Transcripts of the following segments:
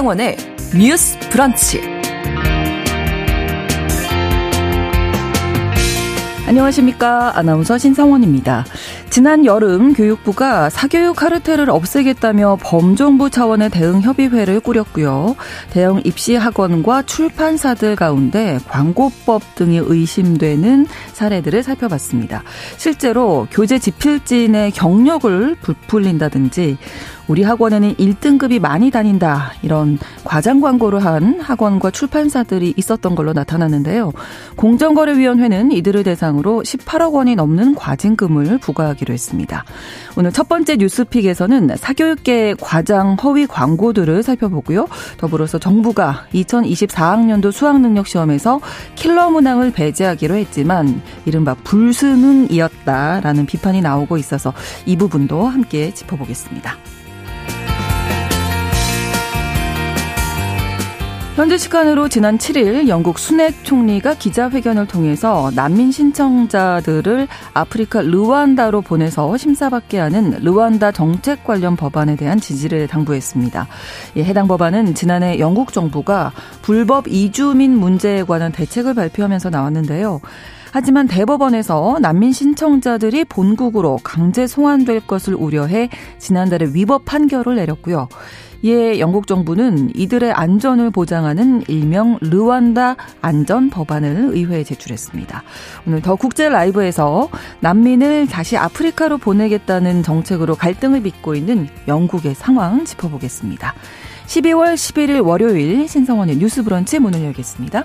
신성원의 뉴스 브런치. 안녕하십니까. 아나운서 신성원입니다. 지난 여름 교육부가 사교육 카르텔을 없애겠다며 범정부 차원의 대응 협의회를 꾸렸고요. 대형 입시 학원과 출판사들 가운데 광고법 등이 의심되는 사례들을 살펴봤습니다. 실제로 교재 집필진의 경력을 부풀린다든지 우리 학원에는 1등급이 많이 다닌다. 이런 과장 광고를 한 학원과 출판사들이 있었던 걸로 나타났는데요. 공정거래위원회는 이들을 대상으로 18억 원이 넘는 과징금을 부과하기로 했습니다. 오늘 첫 번째 뉴스픽에서는 사교육계 과장 허위 광고들을 살펴보고요. 더불어서 정부가 2024학년도 수학능력 시험에서 킬러 문항을 배제하기로 했지만 이른바 불수능이었다라는 비판이 나오고 있어서 이 부분도 함께 짚어보겠습니다. 현재 시간으로 지난 7일 영국 순핵 총리가 기자회견을 통해서 난민 신청자들을 아프리카 르완다로 보내서 심사받게 하는 르완다 정책 관련 법안에 대한 지지를 당부했습니다. 해당 법안은 지난해 영국 정부가 불법 이주민 문제에 관한 대책을 발표하면서 나왔는데요. 하지만 대법원에서 난민 신청자들이 본국으로 강제 송환될 것을 우려해 지난달에 위법 판결을 내렸고요. 이에 영국 정부는 이들의 안전을 보장하는 일명 르완다 안전 법안을 의회에 제출했습니다. 오늘 더 국제 라이브에서 난민을 다시 아프리카로 보내겠다는 정책으로 갈등을 빚고 있는 영국의 상황 짚어보겠습니다. 12월 11일 월요일 신성원의 뉴스 브런치 문을 열겠습니다.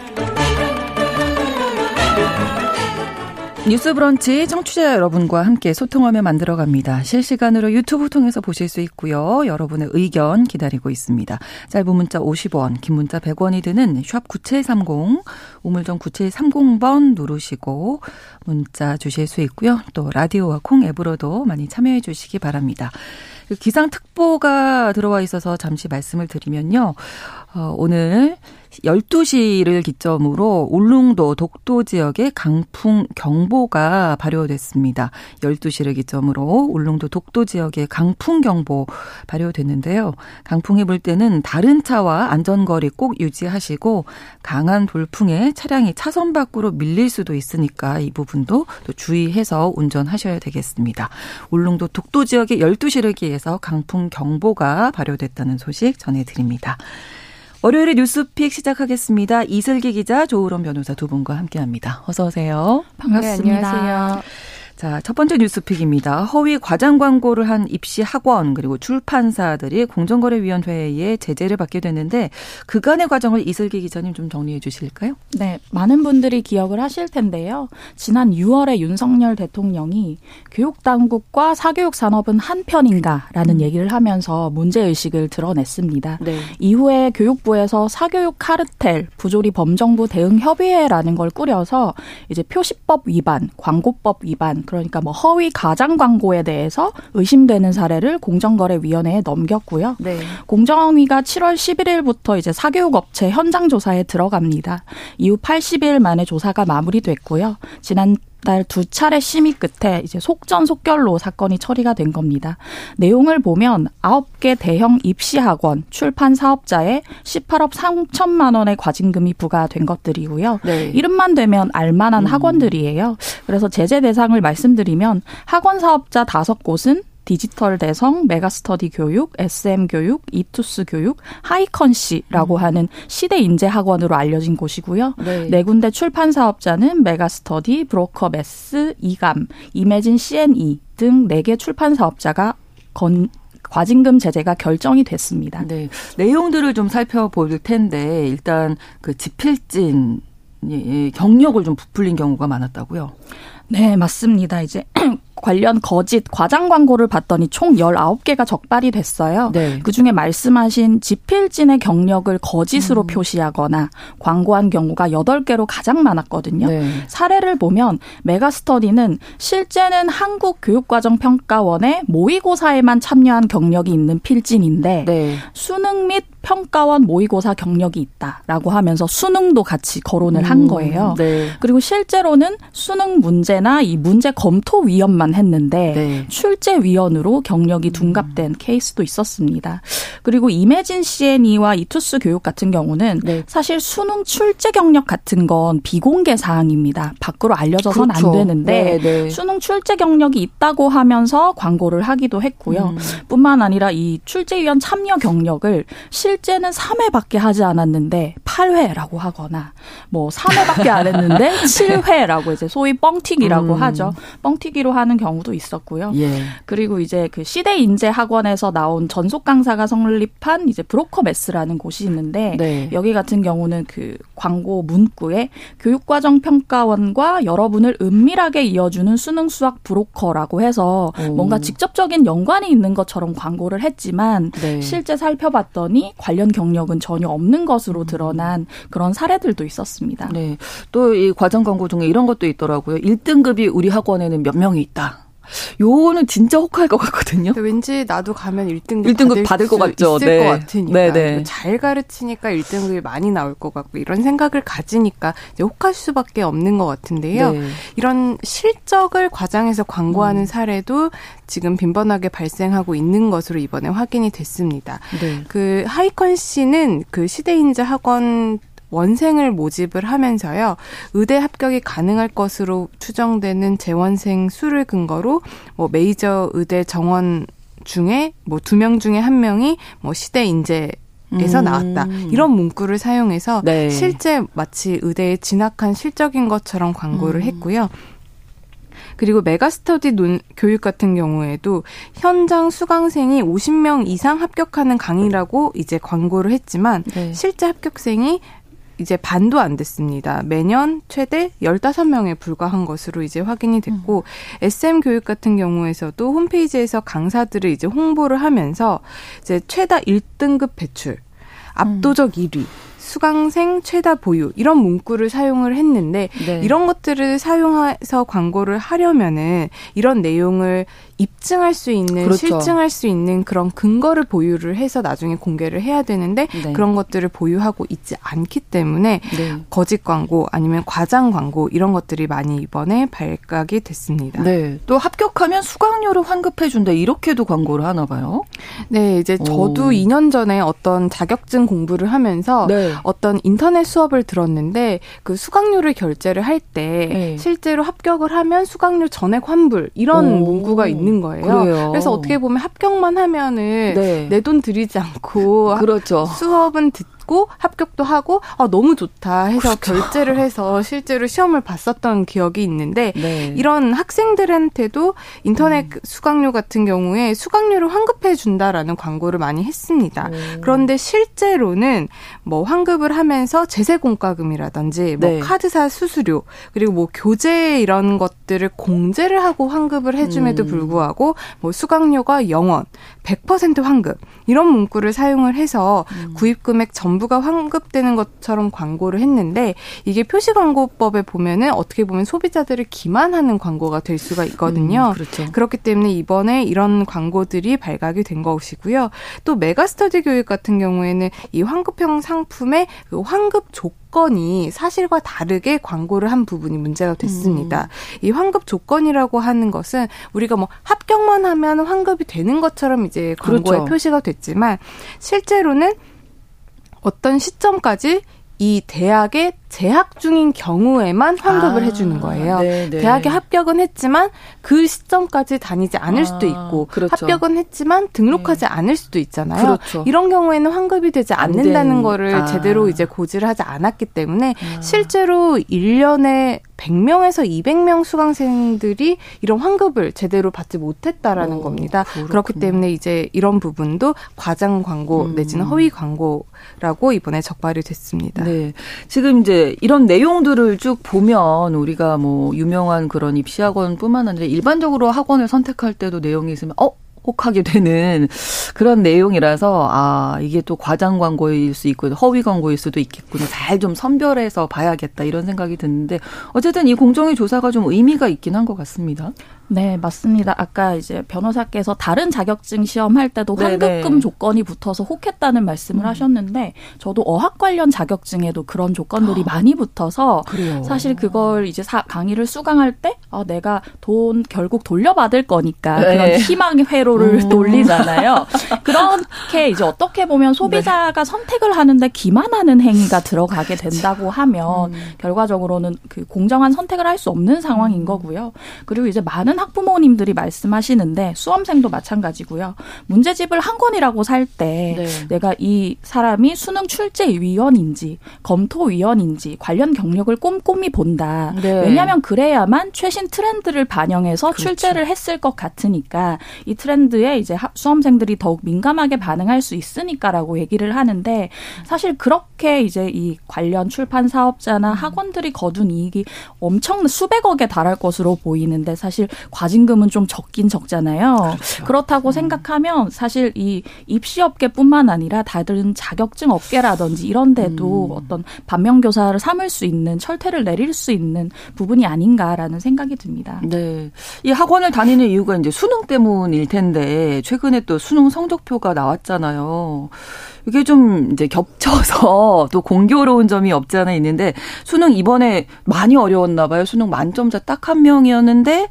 뉴스 브런치 청취자 여러분과 함께 소통하며 만들어갑니다. 실시간으로 유튜브 통해서 보실 수 있고요. 여러분의 의견 기다리고 있습니다. 짧은 문자 50원, 긴 문자 100원이 드는 샵 9730, 우물정 9730번 누르시고 문자 주실 수 있고요. 또 라디오와 콩 앱으로도 많이 참여해 주시기 바랍니다. 그 기상특보가 들어와 있어서 잠시 말씀을 드리면요. 어, 오늘 12시를 기점으로 울릉도 독도 지역에 강풍 경보가 발효됐습니다. 12시를 기점으로 울릉도 독도 지역에 강풍 경보 발효됐는데요. 강풍이 불 때는 다른 차와 안전거리 꼭 유지하시고 강한 돌풍에 차량이 차선 밖으로 밀릴 수도 있으니까 이 부분도 또 주의해서 운전하셔야 되겠습니다. 울릉도 독도 지역에 12시를 기해서 강풍 경보가 발효됐다는 소식 전해드립니다. 월요일에 뉴스픽 시작하겠습니다. 이슬기 기자, 조우론 변호사 두 분과 함께합니다. 어서 오세요. 반갑습니다. 네, 안녕하세요. 자, 첫 번째 뉴스픽입니다. 허위 과장 광고를 한 입시 학원 그리고 출판사들이 공정거래위원회에 제재를 받게 됐는데 그간의 과정을 이슬기 기자님 좀 정리해 주실까요? 네, 많은 분들이 기억을 하실 텐데요. 지난 6월에 윤석열 대통령이 교육 당국과 사교육 산업은 한 편인가라는 음. 얘기를 하면서 문제 의식을 드러냈습니다. 네. 이후에 교육부에서 사교육 카르텔 부조리 범정부 대응 협의회라는 걸 꾸려서 이제 표시법 위반, 광고법 위반 그러니까 뭐 허위 가장 광고에 대해서 의심되는 사례를 공정거래위원회에 넘겼고요. 네. 공정위가 7월 11일부터 이제 사교육 업체 현장 조사에 들어갑니다. 이후 80일 만에 조사가 마무리됐고요. 지난 달두 차례 심의 끝에 이제 속전속결로 사건이 처리가 된 겁니다. 내용을 보면 아홉 개 대형 입시학원 출판 사업자에 18억 3천만 원의 과징금이 부과된 것들이고요. 네. 이름만 되면 알만한 음. 학원들이에요. 그래서 제재 대상을 말씀드리면 학원 사업자 다섯 곳은 디지털 대성, 메가스터디 교육, SM 교육, 이투스 교육, 하이컨시라고 음. 하는 시대 인재 학원으로 알려진 곳이고요. 네. 네 군데 출판 사업자는 메가스터디, 브로커 매스, 이감, 이매진 CNE 등 네 개 출판 사업자가 건 과징금 제재가 결정이 됐습니다. 네. 내용들을 좀 살펴볼 텐데 일단 그 지필진 경력을 좀 부풀린 경우가 많았다고요? 네, 맞습니다. 이제 관련 거짓 과장 광고를 봤더니 총 19개가 적발이 됐어요. 네. 그중에 말씀하신 지필진의 경력을 거짓으로 음. 표시하거나 광고한 경우가 8개로 가장 많았거든요. 네. 사례를 보면 메가스터디는 실제는 한국 교육과정평가원의 모의고사에만 참여한 경력이 있는 필진인데 네. 수능 및 평가원 모의고사 경력이 있다라고 하면서 수능도 같이 거론을 한 음, 거예요. 네. 그리고 실제로는 수능 문제나 이 문제 검토 위원만 했는데 네. 출제 위원으로 경력이 음. 둔갑된 음. 케이스도 있었습니다. 그리고 이매진 CNE와 이투스 교육 같은 경우는 네. 사실 수능 출제 경력 같은 건 비공개 사항입니다. 밖으로 알려져선 그렇죠. 안 되는데 네, 네. 수능 출제 경력이 있다고 하면서 광고를 하기도 했고요. 음. 뿐만 아니라 이 출제 위원 참여 경력을 실 실제는 3회밖에 하지 않았는데 8회라고 하거나 뭐 3회밖에 안 했는데 7회라고 이제 소위 뻥튀기라고 음. 하죠. 뻥튀기로 하는 경우도 있었고요. 예. 그리고 이제 그 시대 인재 학원에서 나온 전속 강사가 성립한 이제 브로커 매스라는 곳이 있는데 네. 여기 같은 경우는 그 광고 문구에 교육과정 평가원과 여러분을 은밀하게 이어주는 수능 수학 브로커라고 해서 오. 뭔가 직접적인 연관이 있는 것처럼 광고를 했지만 네. 실제 살펴봤더니 관련 경력은 전혀 없는 것으로 드러난 그런 사례들도 있었습니다. 네. 또 이 과정 광고 중에 이런 것도 있더라고요. 1등급이 우리 학원에는 몇 명이 있다. 요거는 진짜 혹할 것 같거든요. 왠지 나도 가면 1등급, 1등급 받을, 받을 것 같죠. 있을 네. 것 같으니까. 네네. 네. 잘 가르치니까 1등급이 많이 나올 것 같고 이런 생각을 가지니까 이제 혹할 수밖에 없는 것 같은데요. 네. 이런 실적을 과장해서 광고하는 음. 사례도 지금 빈번하게 발생하고 있는 것으로 이번에 확인이 됐습니다. 네. 그 하이컨 씨는 그 시대인재 학원 원생을 모집을 하면서요. 의대 합격이 가능할 것으로 추정되는 재원생 수를 근거로 뭐 메이저 의대 정원 중에 뭐 두 명 중에 한 명이 뭐 시대 인재 에서 음. 나왔다. 이런 문구를 사용해서 네. 실제 마치 의대에 진학한 실적인 것처럼 광고를 음. 했고요. 그리고 메가스터디 논, 교육 같은 경우에도 현장 수강생이 50명 이상 합격하는 강의라고 이제 광고를 했지만 네. 실제 합격생이 이제 반도 안 됐습니다. 매년 최대 15명에 불과한 것으로 이제 확인이 됐고 음. SM 교육 같은 경우에서도 홈페이지에서 강사들을 이제 홍보를 하면서 이제 최다 1등급 배출, 압도적 음. 1위 수강생 최다 보유 이런 문구를 사용을 했는데 네. 이런 것들을 사용해서 광고를 하려면은 이런 내용을 입증할 수 있는 그렇죠. 실증할 수 있는 그런 근거를 보유를 해서 나중에 공개를 해야 되는데 네. 그런 것들을 보유하고 있지 않기 때문에 네. 거짓 광고 아니면 과장 광고 이런 것들이 많이 이번에 발각이 됐습니다. 네. 또 합격하면 수강료를 환급해 준다 이렇게도 광고를 하나 봐요. 네, 이제 저도 오. 2년 전에 어떤 자격증 공부를 하면서 네. 어떤 인터넷 수업을 들었는데 그 수강료를 결제를 할때 네. 실제로 합격을 하면 수강료 전액 환불 이런 오. 문구가 있는 있는 거예요. 그래요. 그래서 어떻게 보면 합격만 하면은 네. 내돈 들이지 않고 그렇죠. 수업은 듣 받고 합격도 하고 아 너무 좋다 해서 그렇죠. 결제를 해서 실제로 시험을 봤었던 기억이 있는데 네. 이런 학생들한테도 인터넷 음. 수강료 같은 경우에 수강료를 환급해 준다라는 광고를 많이 했습니다. 오. 그런데 실제로는 뭐 환급을 하면서 제세 공과금이라든지 뭐 네. 카드사 수수료 그리고 뭐 교재 이런 것들을 공제를 하고 환급을 해줌에도 음. 불구하고 뭐 수강료가 0원, 100% 환급 이런 문구를 사용을 해서 음. 구입 금액 전부 가 환급되는 것처럼 광고를 했는데 이게 표시 광고법에 보면은 어떻게 보면 소비자들을 기만하는 광고가 될 수가 있거든요. 음, 그렇죠. 그렇기 때문에 이번에 이런 광고들이 발각이 된 것이고요. 또 메가스터디 교육 같은 경우에는 이 환급형 상품의 그 환급 조건 조건이 사실과 다르게 광고를 한 부분이 문제가 됐습니다. 음. 이 환급 조건이라고 하는 것은 우리가 뭐 합격만 하면 환급이 되는 것처럼 이제 광고에 그렇죠. 표시가 됐지만 실제로는 어떤 시점까지 이 대학에 재학 중인 경우에만 환급을 아, 해주는 거예요. 네네. 네. 대학에 합격은 했지만 그 시점까지 다니지 않을 아, 수도 있고 그렇죠. 합격은 했지만 등록하지 네. 않을 수도 있잖아요. 그렇죠. 이런 경우에는 환급이 되지 않는다는 거를 아. 제대로 이제 고지를 하지 않았기 때문에 아. 실제로 1년에 100명에서 200명 수강생들이 이런 환급을 제대로 받지 못했다라는 오, 겁니다. 그렇군요. 그렇기 때문에 이제 이런 부분도 과장 광고 음. 내지는 허위 광고라고 이번에 적발이 됐습니다. 네. 지금 이제 이런 내용들을 쭉 보면 우리가 뭐 유명한 그런 입시학원뿐만 아니라 일반적으로 학원을 선택할 때도 내용이 있으면 어 혹하게 되는 그런 내용이라서 아 이게 또 과장 광고일 수 있고 허위 광고일 수도 있겠구나 잘좀 선별해서 봐야겠다 이런 생각이 드는데 어쨌든 이 공정위 조사가 좀 의미가 있긴 한 것 같습니다. 네, 맞습니다. 아까 이제 변호사께서 다른 자격증 시험 할 때도 네네. 환급금 조건이 붙어서 혹했다는 말씀을 음. 하셨는데 저도 어학 관련 자격증에도 그런 조건들이 아, 많이 붙어서 그래요. 사실 그걸 이제 사, 강의를 수강할 때 아, 내가 돈 결국 돌려받을 거니까 네. 그런 희망의 회로를 음. 돌리잖아요. 그렇게 이제 어떻게 보면 소비자가 네. 선택을 하는데 기만하는 행위가 들어가게 된다고 하면 음. 결과적으로는 그 공정한 선택을 할 수 없는 상황인 음. 거고요. 그리고 이제 많은 학부모님들이 말씀하시는데 수험생도 마찬가지고요. 문제집을 한 권이라고 살때 네. 내가 이 사람이 수능 출제위원인지 검토위원인지 관련 경력을 꼼꼼히 본다. 네. 왜냐하면 그래야만 최신 트렌드를 반영해서 그렇죠. 출제를 했을 것 같으니까 이 트렌드에 이제 수험생들이 더욱 민감하게 반응할 수 있으니까라고 얘기를 하는데 사실 그렇게 이제 이 관련 출판 사업자나 학원들이 거둔 이익이 엄청 수백억에 달할 것으로 보이는데 사실 과징금은 좀 적긴 적잖아요. 그렇죠. 그렇다고 음. 생각하면 사실 이 입시업계뿐만 아니라 다른 자격증 업계라든지 이런 데도 음. 어떤 반면교사를 삼을 수 있는 철퇴를 내릴 수 있는 부분이 아닌가라는 생각이 듭니다. 네. 이 학원을 다니는 이유가 이제 수능 때문일 텐데 최근에 또 수능 성적표가 나왔잖아요. 이게 좀 이제 겹쳐서 또 공교로운 점이 없지 않아 있는데 수능 이번에 많이 어려웠나 봐요. 수능 만점자 딱 한 명이었는데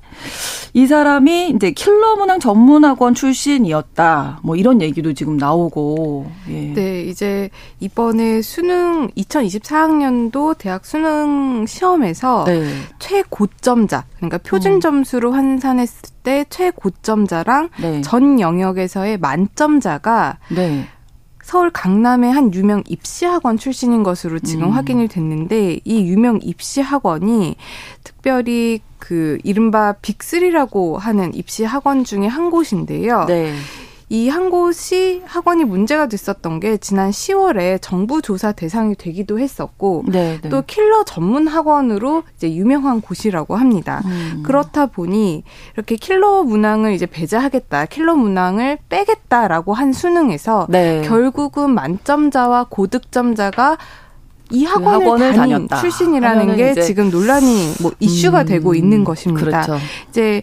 이 사람이 이제 킬러 문항 전문학원 출신이었다. 뭐 이런 얘기도 지금 나오고. 예. 네, 이제 이번에 수능 2024학년도 대학 수능 시험에서 네. 최고점자 그러니까 표준 음. 점수로 환산했을 때 최고점자랑 네. 전 영역에서의 만점자가 네. 서울 강남의 한 유명 입시학원 출신인 것으로 지금 음. 확인이 됐는데 이 유명 입시학원이 특별히 그 이른바 빅3라고 하는 입시 학원 중에 한 곳인데요. 네. 이 한 곳이 학원이 문제가 됐었던 게 지난 10월에 정부 조사 대상이 되기도 했었고 네, 네. 또 킬러 전문 학원으로 이제 유명한 곳이라고 합니다. 음. 그렇다 보니 이렇게 킬러 문항을 이제 배제하겠다, 킬러 문항을 빼겠다라고 한 수능에서 네. 결국은 만점자와 고득점자가 이그 학원을, 그 학원을 다닌 다녔다. 출신이라는 게 지금 논란이 뭐 이슈가 음, 되고 있는 것입니다. 그렇죠. 이제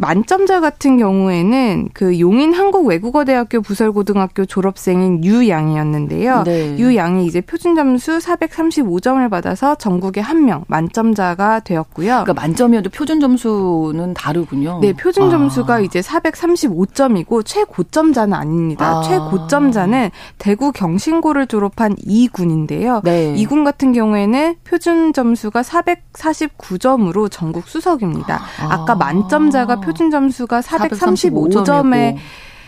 만점자 같은 경우에는 그 용인 한국외국어대학교 부설고등학교 졸업생인 유양이었는데요. 네. 유양이 이제 표준 점수 435점을 받아서 전국에 한 명 만점자가 되었고요. 그러니까 만점이어도 표준 점수는 다르군요. 네, 표준 점수가 아. 이제 435점이고 최고점자는 아닙니다. 아. 최고점자는 대구 경신고를 졸업한 이군인데요. 네. 이군 같은 경우에는 표준 점수가 449점으로 전국 수석입니다. 아. 아까 만점자가 표준 점수가 435점에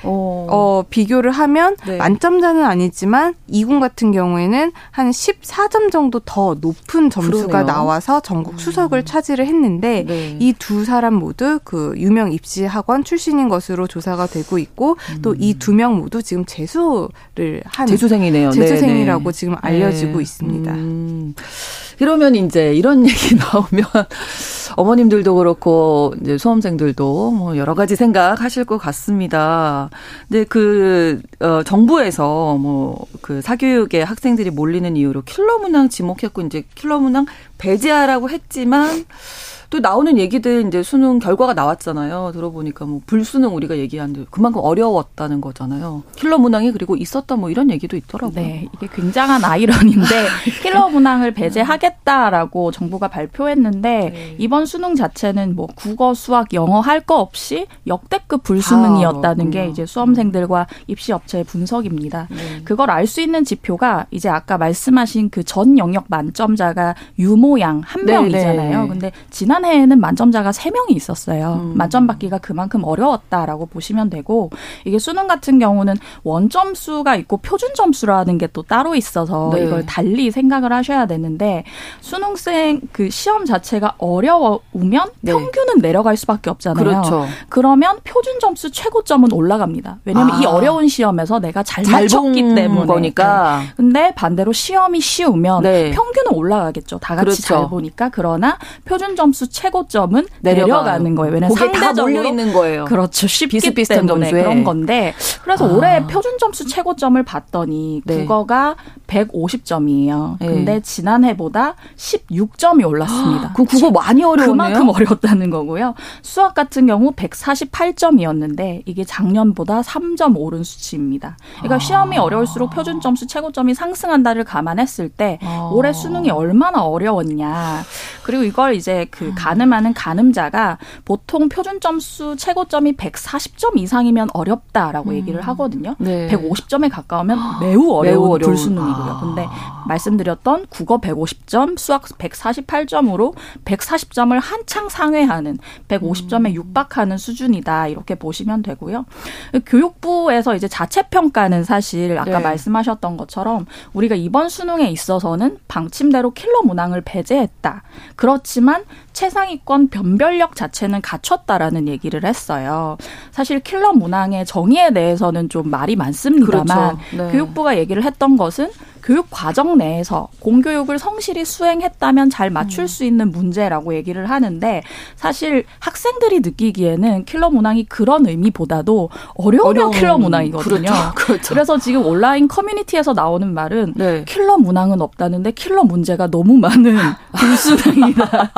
어. 어, 비교를 하면 네. 만점자는 아니지만 이군 같은 경우에는 한 14점 정도 더 높은 점수가 그러네요. 나와서 전국 음. 수석을 차지를 했는데 네. 이두 사람 모두 그 유명 입시 학원 출신인 것으로 조사가 되고 있고 음. 또이 두 명 모두 지금 재수를 한 재수생이네요. 재수생이라고 네네. 지금 알려지고 네. 있습니다. 음. 그러면 이제 이런 얘기 나오면 어머님들도 그렇고 이제 수험생들도 뭐 여러 가지 생각하실 것 같습니다. 근데 그 어, 정부에서 뭐 그 사교육에 학생들이 몰리는 이유로 킬러 문항 지목했고 이제 킬러 문항 배제하라고 했지만 또 나오는 얘기들 이제 수능 결과가 나왔잖아요. 들어보니까 뭐 불수능 우리가 얘기하는데 그만큼 어려웠다는 거잖아요. 킬러 문항이 그리고 있었다 뭐 이런 얘기도 있더라고요. 네, 이게 굉장한 아이러니인데 킬러 문항을 배제하겠다라고 정부가 발표했는데 네. 이번 수능 자체는 뭐 국어, 수학, 영어 할 거 없이 역대급 불수능이었다는 아, 게 이제 수험생들과 입시 업체의 분석입니다. 네. 그걸 알 수 있는 지표가 이제 아까 말씀하신 그 전 영역 만점자가 유모양 한 네, 명이잖아요. 네. 근데 지난 지난 해에는 만점자가 3명이 있었어요. 음. 만점 받기가 그만큼 어려웠다라고 보시면 되고 이게 수능 같은 경우는 원점수가 있고 표준 점수라는 게 또 따로 있어서 네. 이걸 달리 생각을 하셔야 되는데 수능생 그 시험 자체가 어려우면 네. 평균은 내려갈 수밖에 없잖아요. 그렇죠. 그러면 표준 점수 최고점은 올라갑니다. 왜냐하면 아. 이 어려운 시험에서 내가 잘, 잘 맞췄기 때문에. 거니까. 네. 근데 반대로 시험이 쉬우면 네. 평균은 올라가겠죠. 다 같이 그렇죠. 잘 보니까 그러나 표준 점수 최고점은 내려가는 거예요. 왜냐하면 상대적으로 몰려 있는 거예요. 그렇죠. 쉽기 비슷비슷한 때문에 점수에. 그런 건데 그래서 아. 올해 표준 점수 최고점을 봤더니 네. 국어가 150점이에요. 네. 근데 지난해보다 16점이 올랐습니다. 그 국어 많이 어려웠네요. 그만큼 어려웠다는 거고요. 수학 같은 경우 148점이었는데 이게 작년보다 3점 오른 수치입니다. 그러니까 아. 시험이 어려울수록 표준 점수 최고점이 상승한다를 감안했을 때 아. 올해 수능이 얼마나 어려웠냐. 그리고 이걸 이제 그 음. 가늠하는 가늠자가 보통 표준 점수 최고점이 140점 이상이면 어렵다라고 음. 얘기를 하거든요. 네. 150점에 가까우면 매우 어려운 매우 불수능이고요. 근데 아. 말씀드렸던 국어 150점, 수학 148점으로 140점을 한창 상회하는 150점에 음. 육박하는 수준이다. 이렇게 보시면 되고요. 교육부에서 이제 자체 평가는 사실 아까 네. 말씀하셨던 것처럼 우리가 이번 수능에 있어서는 방침대로 킬러 문항을 배제했다. 그렇지만 최 상위권 변별력 자체는 갖췄다라는 얘기를 했어요. 사실 킬러 문항의 정의에 대해서는 좀 말이 많습니다만 그렇죠. 네. 교육부가 얘기를 했던 것은 교육 과정 내에서 공교육을 성실히 수행했다면 잘 맞출 음. 수 있는 문제라고 얘기를 하는데 사실 학생들이 느끼기에는 킬러 문항이 그런 의미보다도 어려운 킬러 문항이거든요. 그렇죠. 그렇죠. 그래서 지금 온라인 커뮤니티에서 나오는 말은 네. 킬러 문항은 없다는데 킬러 문제가 너무 많은 불수능이다.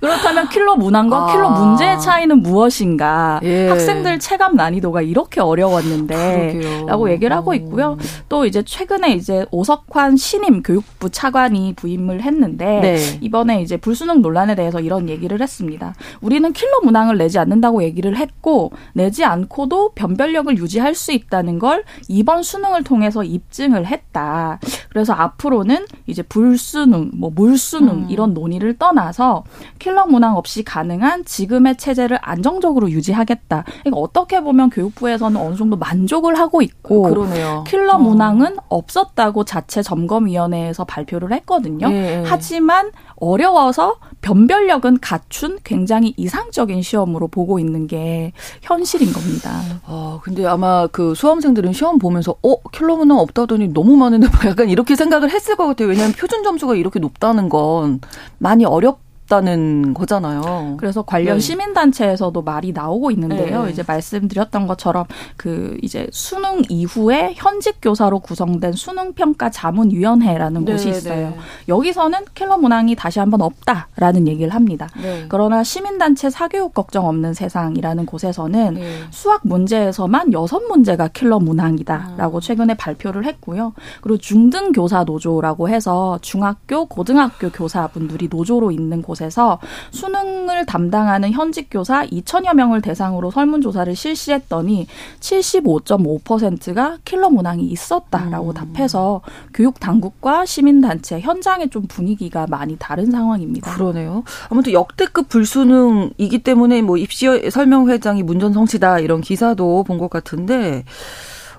그렇다면 킬러 문항과 아. 킬러 문제의 차이는 무엇인가? 예. 학생들 체감 난이도가 이렇게 어려웠는데라고 얘기를 하고 있고요. 또 이제 최근에 이제 오석 이석환 신임 교육부 차관이 부임을 했는데 네. 이번에 이제 불수능 논란에 대해서 이런 얘기를 했습니다. 우리는 킬러 문항을 내지 않는다고 얘기를 했고 내지 않고도 변별력을 유지할 수 있다는 걸 이번 수능을 통해서 입증을 했다. 그래서 앞으로는 이제 불수능, 뭐 물수능 음. 이런 논의를 떠나서 킬러 문항 없이 가능한 지금의 체제를 안정적으로 유지하겠다. 그러니까 어떻게 보면 교육부에서는 어느 정도 만족을 하고 있고 그러네요. 킬러 어. 문항은 없었다고 자체 자체 점검위원회에서 발표를 했거든요. 예. 하지만 어려워서 변별력은 갖춘 굉장히 이상적인 시험으로 보고 있는 게 현실인 겁니다. 아, 근데 아마 그 수험생들은 시험 보면서 어, 킬러 문항 없다더니 너무 많은데 약간 이렇게 생각을 했을 것 같아요. 왜냐하면 표준 점수가 이렇게 높다는 건 많이 어렵 없다는 거잖아요. 그래서 관련 네. 시민단체에서도 말이 나오고 있는데요. 네. 이제 말씀드렸던 것처럼 그 이제 수능 이후에 현직 교사로 구성된 수능평가 자문위원회라는 네. 곳이 있어요. 네. 여기서는 킬러 문항이 다시 한번 없다라는 얘기를 합니다. 네. 그러나 시민단체 사교육 걱정 없는 세상이라는 곳에서는 네. 수학 문제에서만 여섯 문제가 킬러 문항이다라고 아. 최근에 발표를 했고요. 그리고 중등 교사 노조라고 해서 중학교, 고등학교 교사분들이 노조로 있는 곳 곳에서 수능을 담당하는 현직 교사 2천여 명을 대상으로 설문조사를 실시했더니 75.5%가 킬러 문항이 있었다라고 음. 답해서 교육 당국과 시민단체 현장의 좀 분위기가 많이 다른 상황입니다. 그러네요. 아무튼 역대급 불수능이기 때문에 뭐 입시 설명회장이 문전성시다 이런 기사도 본 것 같은데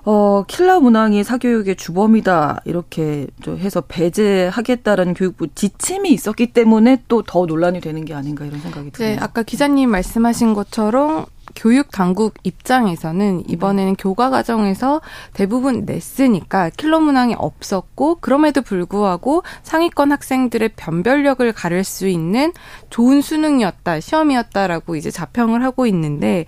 어, 킬러 문항이 사교육의 주범이다. 이렇게 해서 배제하겠다라는 교육부 지침이 있었기 때문에 또 더 논란이 되는 게 아닌가 이런 생각이 드네요. 네, 아까 기자님 말씀하신 것처럼 교육 당국 입장에서는 이번에는 네. 교과 과정에서 대부분 냈으니까 킬러 문항이 없었고 그럼에도 불구하고 상위권 학생들의 변별력을 가를 수 있는 좋은 수능이었다, 시험이었다라고 이제 자평을 하고 있는데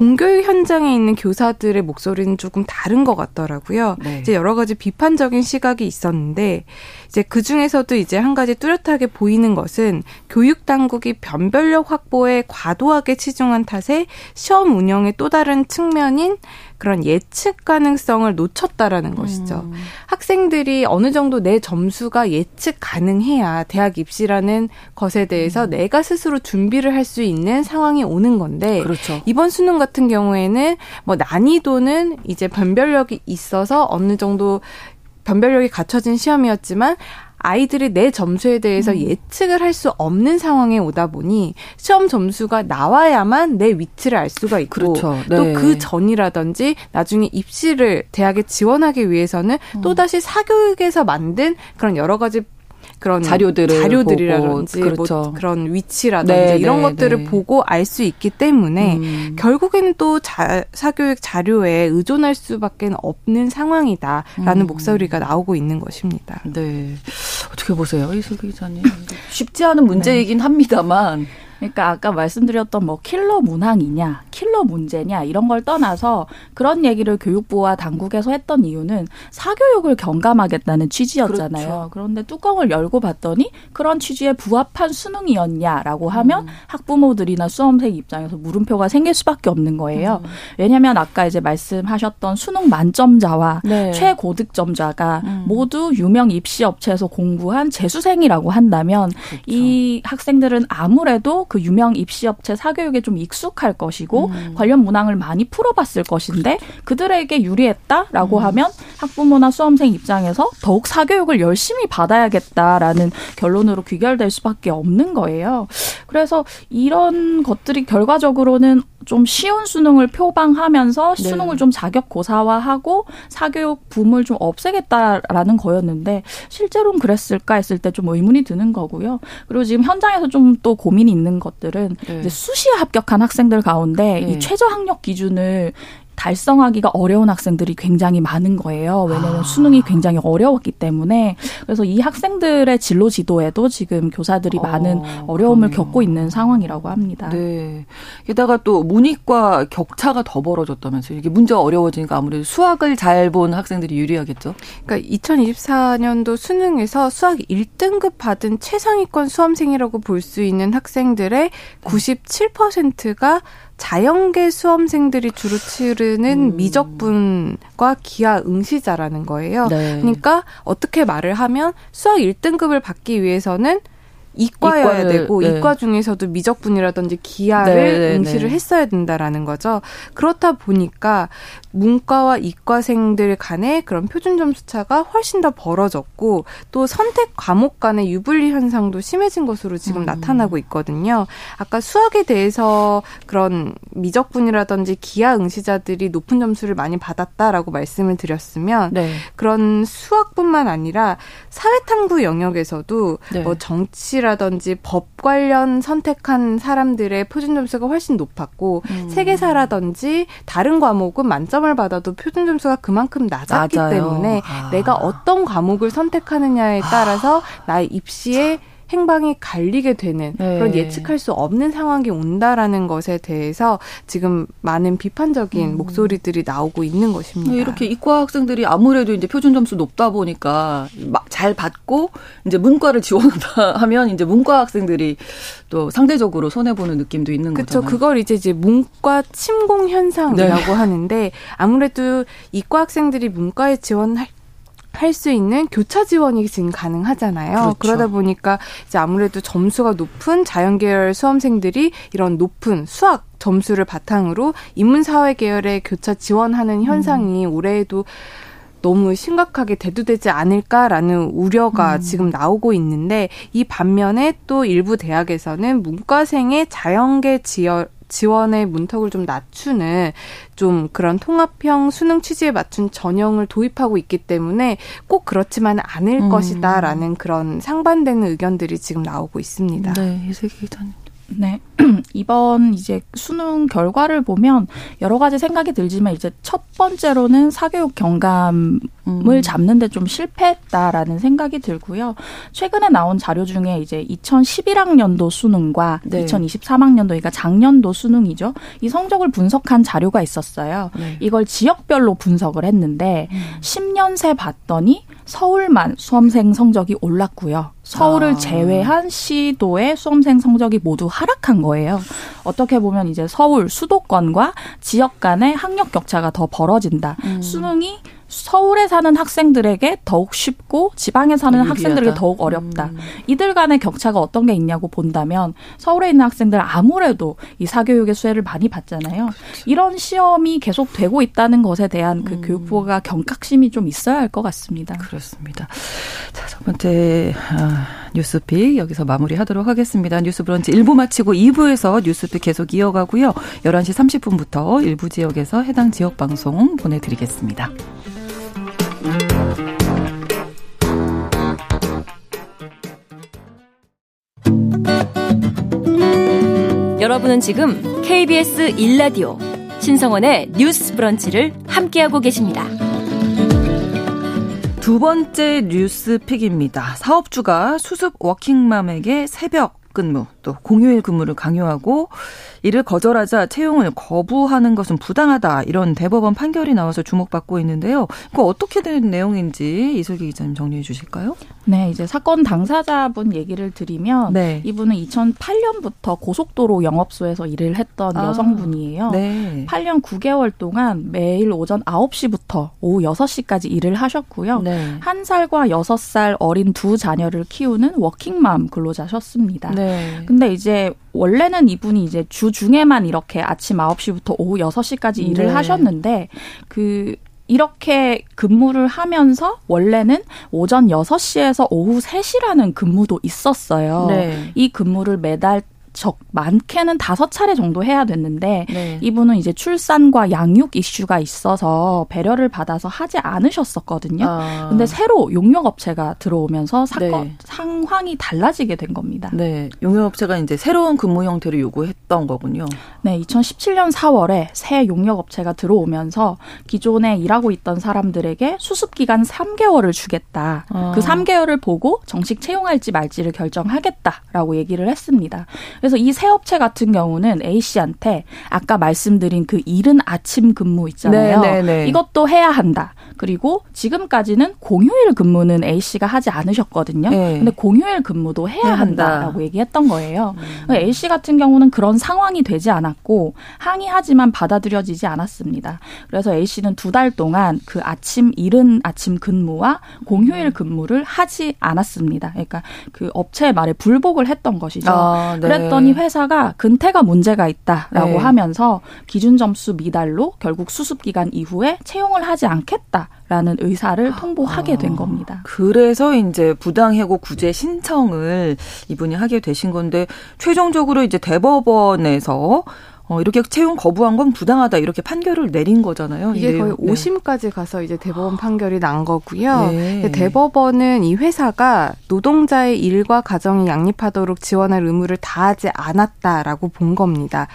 공교육 현장에 있는 교사들의 목소리는 조금 다른 것 같더라고요. 네. 이제 여러 가지 비판적인 시각이 있었는데 이제 그 중에서도 이제 한 가지 뚜렷하게 보이는 것은 교육 당국이 변별력 확보에 과도하게 치중한 탓에 시험 운영의 또 다른 측면인 그런 예측 가능성을 놓쳤다라는 것이죠. 음. 학생들이 어느 정도 내 점수가 예측 가능해야 대학 입시라는 것에 대해서 음. 내가 스스로 준비를 할 수 있는 상황이 오는 건데 그렇죠. 이번 수능 같은 경우에는 뭐 난이도는 이제 변별력이 있어서 어느 정도 변별력이 갖춰진 시험이었지만 아이들이 내 점수에 대해서 음. 예측을 할 수 없는 상황에 오다 보니 시험 점수가 나와야만 내 위치를 알 수가 있고 그렇죠. 네. 또그 전이라든지 나중에 입시를 대학에 지원하기 위해서는 음. 또다시 사교육에서 만든 그런 여러 가지 그런 자료들을 자료들이라든지 뭐 그렇죠. 뭐 그런 위치라든지 네, 이런 네, 것들을 네. 보고 알 수 있기 때문에 음. 결국에는 또 자, 사교육 자료에 의존할 수밖에 없는 상황이다라는 음. 목소리가 나오고 있는 것입니다. 네. 어떻게 보세요, 이슬기 기자님? 쉽지 않은 문제이긴 네. 합니다만 그러니까 아까 말씀드렸던 뭐 킬러 문항이냐, 킬러 문제냐 이런 걸 떠나서 그런 얘기를 교육부와 당국에서 했던 이유는 사교육을 경감하겠다는 취지였잖아요. 그렇죠. 그런데 뚜껑을 열고 봤더니 그런 취지에 부합한 수능이었냐라고 하면 음. 학부모들이나 수험생 입장에서 물음표가 생길 수밖에 없는 거예요. 음. 왜냐하면 아까 이제 말씀하셨던 수능 만점자와 네. 최고득점자가 음. 모두 유명 입시 업체에서 공부한 재수생이라고 한다면 그렇죠. 이 학생들은 아무래도 그 유명 입시업체 사교육에 좀 익숙할 것이고 음. 관련 문항을 많이 풀어봤을 것인데 그들에게 유리했다라고 음. 하면 학부모나 수험생 입장에서 더욱 사교육을 열심히 받아야겠다라는 결론으로 귀결될 수밖에 없는 거예요. 그래서 이런 것들이 결과적으로는 좀 쉬운 수능을 표방하면서 네. 수능을 좀 자격 고사화하고 사교육 붐을 좀 없애겠다라는 거였는데 실제로는 그랬을까 했을 때 좀 의문이 드는 거고요. 그리고 지금 현장에서 좀 또 고민이 있는 것들은 네. 이제 수시에 합격한 학생들 가운데 네. 이 최저 학력 기준을 달성하기가 어려운 학생들이 굉장히 많은 거예요. 왜냐하면 아. 수능이 굉장히 어려웠기 때문에 그래서 이 학생들의 진로 지도에도 지금 교사들이 어, 많은 어려움을 그러네요. 겪고 있는 상황이라고 합니다. 네. 게다가 또 문이과 격차가 더 벌어졌다면서요. 이게 문제가 어려워지니까 아무래도 수학을 잘 본 학생들이 유리하겠죠. 그러니까 2024년도 수능에서 수학 1등급 받은 최상위권 수험생이라고 볼 수 있는 학생들의 97%가 자연계 수험생들이 주로 치르는 음. 미적분과 기하 응시자라는 거예요. 네. 그러니까 어떻게 말을 하면 수학 1등급을 받기 위해서는 이과여야 이과를, 되고 네. 이과 중에서도 미적분이라든지 기하를 네, 네, 응시를 네. 했어야 된다라는 거죠. 그렇다 보니까 문과와 이과생들 간의 그런 표준 점수 차가 훨씬 더 벌어졌고 또 선택 과목 간의 유불리 현상도 심해진 것으로 지금 음. 나타나고 있거든요. 아까 수학에 대해서 그런 미적분이라든지 기하 응시자들이 높은 점수를 많이 받았다라고 말씀을 드렸으면 네. 그런 수학뿐만 아니라 사회탐구 영역에서도 네. 뭐 정치라든지 법 관련 선택한 사람들의 표준 점수가 훨씬 높았고 음. 세계사라든지 다른 과목은 만점 만점을 받아도 표준 점수가 그만큼 낮았기 맞아요. 때문에 아. 내가 어떤 과목을 선택하느냐에 따라서 나의 입시에 행방이 갈리게 되는 네. 그런 예측할 수 없는 상황이 온다라는 것에 대해서 지금 많은 비판적인 음. 목소리들이 나오고 있는 것입니다. 이렇게 이과 학생들이 아무래도 이제 표준 점수 높다 보니까 잘 받고 이제 문과를 지원한다 하면 이제 문과 학생들이 또 상대적으로 손해 보는 느낌도 있는 거죠. 그렇죠. 그걸 이제 이제 문과 침공 현상이라고 네. 하는데 아무래도 이과 학생들이 문과에 지원할 할 수 있는 교차 지원이 지금 가능하잖아요. 그렇죠. 그러다 보니까 이제 아무래도 점수가 높은 자연계열 수험생들이 이런 높은 수학 점수를 바탕으로 인문사회 계열에 교차 지원하는 현상이 음. 올해에도 너무 심각하게 대두되지 않을까라는 우려가 음. 지금 나오고 있는데 이 반면에 또 일부 대학에서는 문과생의 자연계 지열 지원의 문턱을 좀 낮추는 좀 그런 통합형 수능 취지에 맞춘 전형을 도입하고 있기 때문에 꼭 그렇지만 않을 음. 것이다라는 그런 상반되는 의견들이 지금 나오고 있습니다. 네, 이세기 기자님. 네. 이번 이제 수능 결과를 보면 여러 가지 생각이 들지만 이제 첫 번째로는 사교육 경감을 음. 잡는데 좀 실패했다라는 생각이 들고요. 최근에 나온 자료 중에 이제 2011학년도 수능과 네. 2023학년도 그러니까 작년도 수능이죠. 이 성적을 분석한 자료가 있었어요. 네. 이걸 지역별로 분석을 했는데 음. 10년 새 봤더니 서울만 수험생 성적이 올랐고요. 서울을 아. 제외한 시도의 수험생 성적이 모두 하락한 거예요. 어떻게 보면 이제 서울 수도권과 지역 간의 학력 격차가 더 벌어진다. 음. 수능이 서울에 사는 학생들에게 더욱 쉽고 지방에 사는 아, 학생들에게 더욱 어렵다. 음. 이들 간의 격차가 어떤 게 있냐고 본다면 서울에 있는 학생들 아무래도 이 사교육의 수혜를 많이 받잖아요. 그렇죠. 이런 시험이 계속 되고 있다는 것에 대한 그 음. 교육부가 경각심이 좀 있어야 할 것 같습니다. 그렇습니다. 자, 첫 번째 아, 뉴스픽 여기서 마무리하도록 하겠습니다. 뉴스 브런치 1부 마치고 2부에서 뉴스픽 계속 이어가고요. 11시 30분부터 일부 지역에서 해당 지역 방송 보내드리겠습니다. 여러분은 지금 KBS 1라디오 신성원의 뉴스 브런치를 함께하고 계십니다. 두 번째 뉴스 픽입니다. 사업주가 수습 워킹맘에게 새벽 근무 또 공휴일 근무를 강요하고 이를 거절하자 채용을 거부하는 것은 부당하다 이런 대법원 판결이 나와서 주목받고 있는데요. 그 어떻게 된 내용인지 이슬기 기자님 정리해 주실까요? 네, 이제 사건 당사자분 얘기를 드리면 네. 이분은 2008년부터 고속도로 영업소에서 일을 했던 아, 여성분이에요. 네. 8년 9개월 동안 매일 오전 9시부터 오후 6시까지 일을 하셨고요. 네. 1살과 6살 어린 두 자녀를 키우는 워킹맘 근로자셨습니다. 네. 근데 이제 원래는 이분이 이제 주 중에만 이렇게 아침 9시부터 오후 6시까지 일을 네. 하셨는데 그 이렇게 근무를 하면서 원래는 오전 6시에서 오후 3시라는 근무도 있었어요. 네. 이 근무를 매달 적 많게는 다섯 차례 정도 해야 됐는데 네. 이분은 이제 출산과 양육 이슈가 있어서 배려를 받아서 하지 않으셨었거든요. 아. 근데 새로 용역 업체가 들어오면서 사건 네. 상황이 달라지게 된 겁니다. 네. 용역 업체가 이제 새로운 근무 형태를 요구했던 거군요. 네, 2017년 4월에 새 용역 업체가 들어오면서 기존에 일하고 있던 사람들에게 수습 기간 3개월을 주겠다. 아. 그 3개월을 보고 정식 채용할지 말지를 결정하겠다라고 얘기를 했습니다. 그래서 이 새 업체 같은 경우는 A 씨한테 아까 말씀드린 그 이른 아침 근무 있잖아요. 네네네. 네, 네. 이것도 해야 한다. 그리고 지금까지는 공휴일 근무는 A 씨가 하지 않으셨거든요. 네. 근데 공휴일 근무도 해야 한다라고 얘기했던 거예요. 음. A 씨 같은 경우는 그런 상황이 되지 않았고 항의하지만 받아들여지지 않았습니다. 그래서 A 씨는 두 달 동안 그 아침 이른 아침 근무와 공휴일 근무를 하지 않았습니다. 그러니까 그 업체의 말에 불복을 했던 것이죠. 아, 네. 그랬더니 회사가 근태가 문제가 있다라고 네. 하면서 기준 점수 미달로 결국 수습 기간 이후에 채용을 하지 않겠다. 라는 의사를 통보하게 된 아, 겁니다. 그래서 이제 부당해고 구제 신청을 이분이 하게 되신 건데 최종적으로 이제 대법원에서 어, 이렇게 채용 거부한 건 부당하다 이렇게 판결을 내린 거잖아요. 이게 거의 네. 5심까지 가서 이제 대법원 판결이 난 거고요. 네. 대법원은 이 회사가 노동자의 일과 가정이 양립하도록 지원할 의무를 다하지 않았다라고 본 겁니다.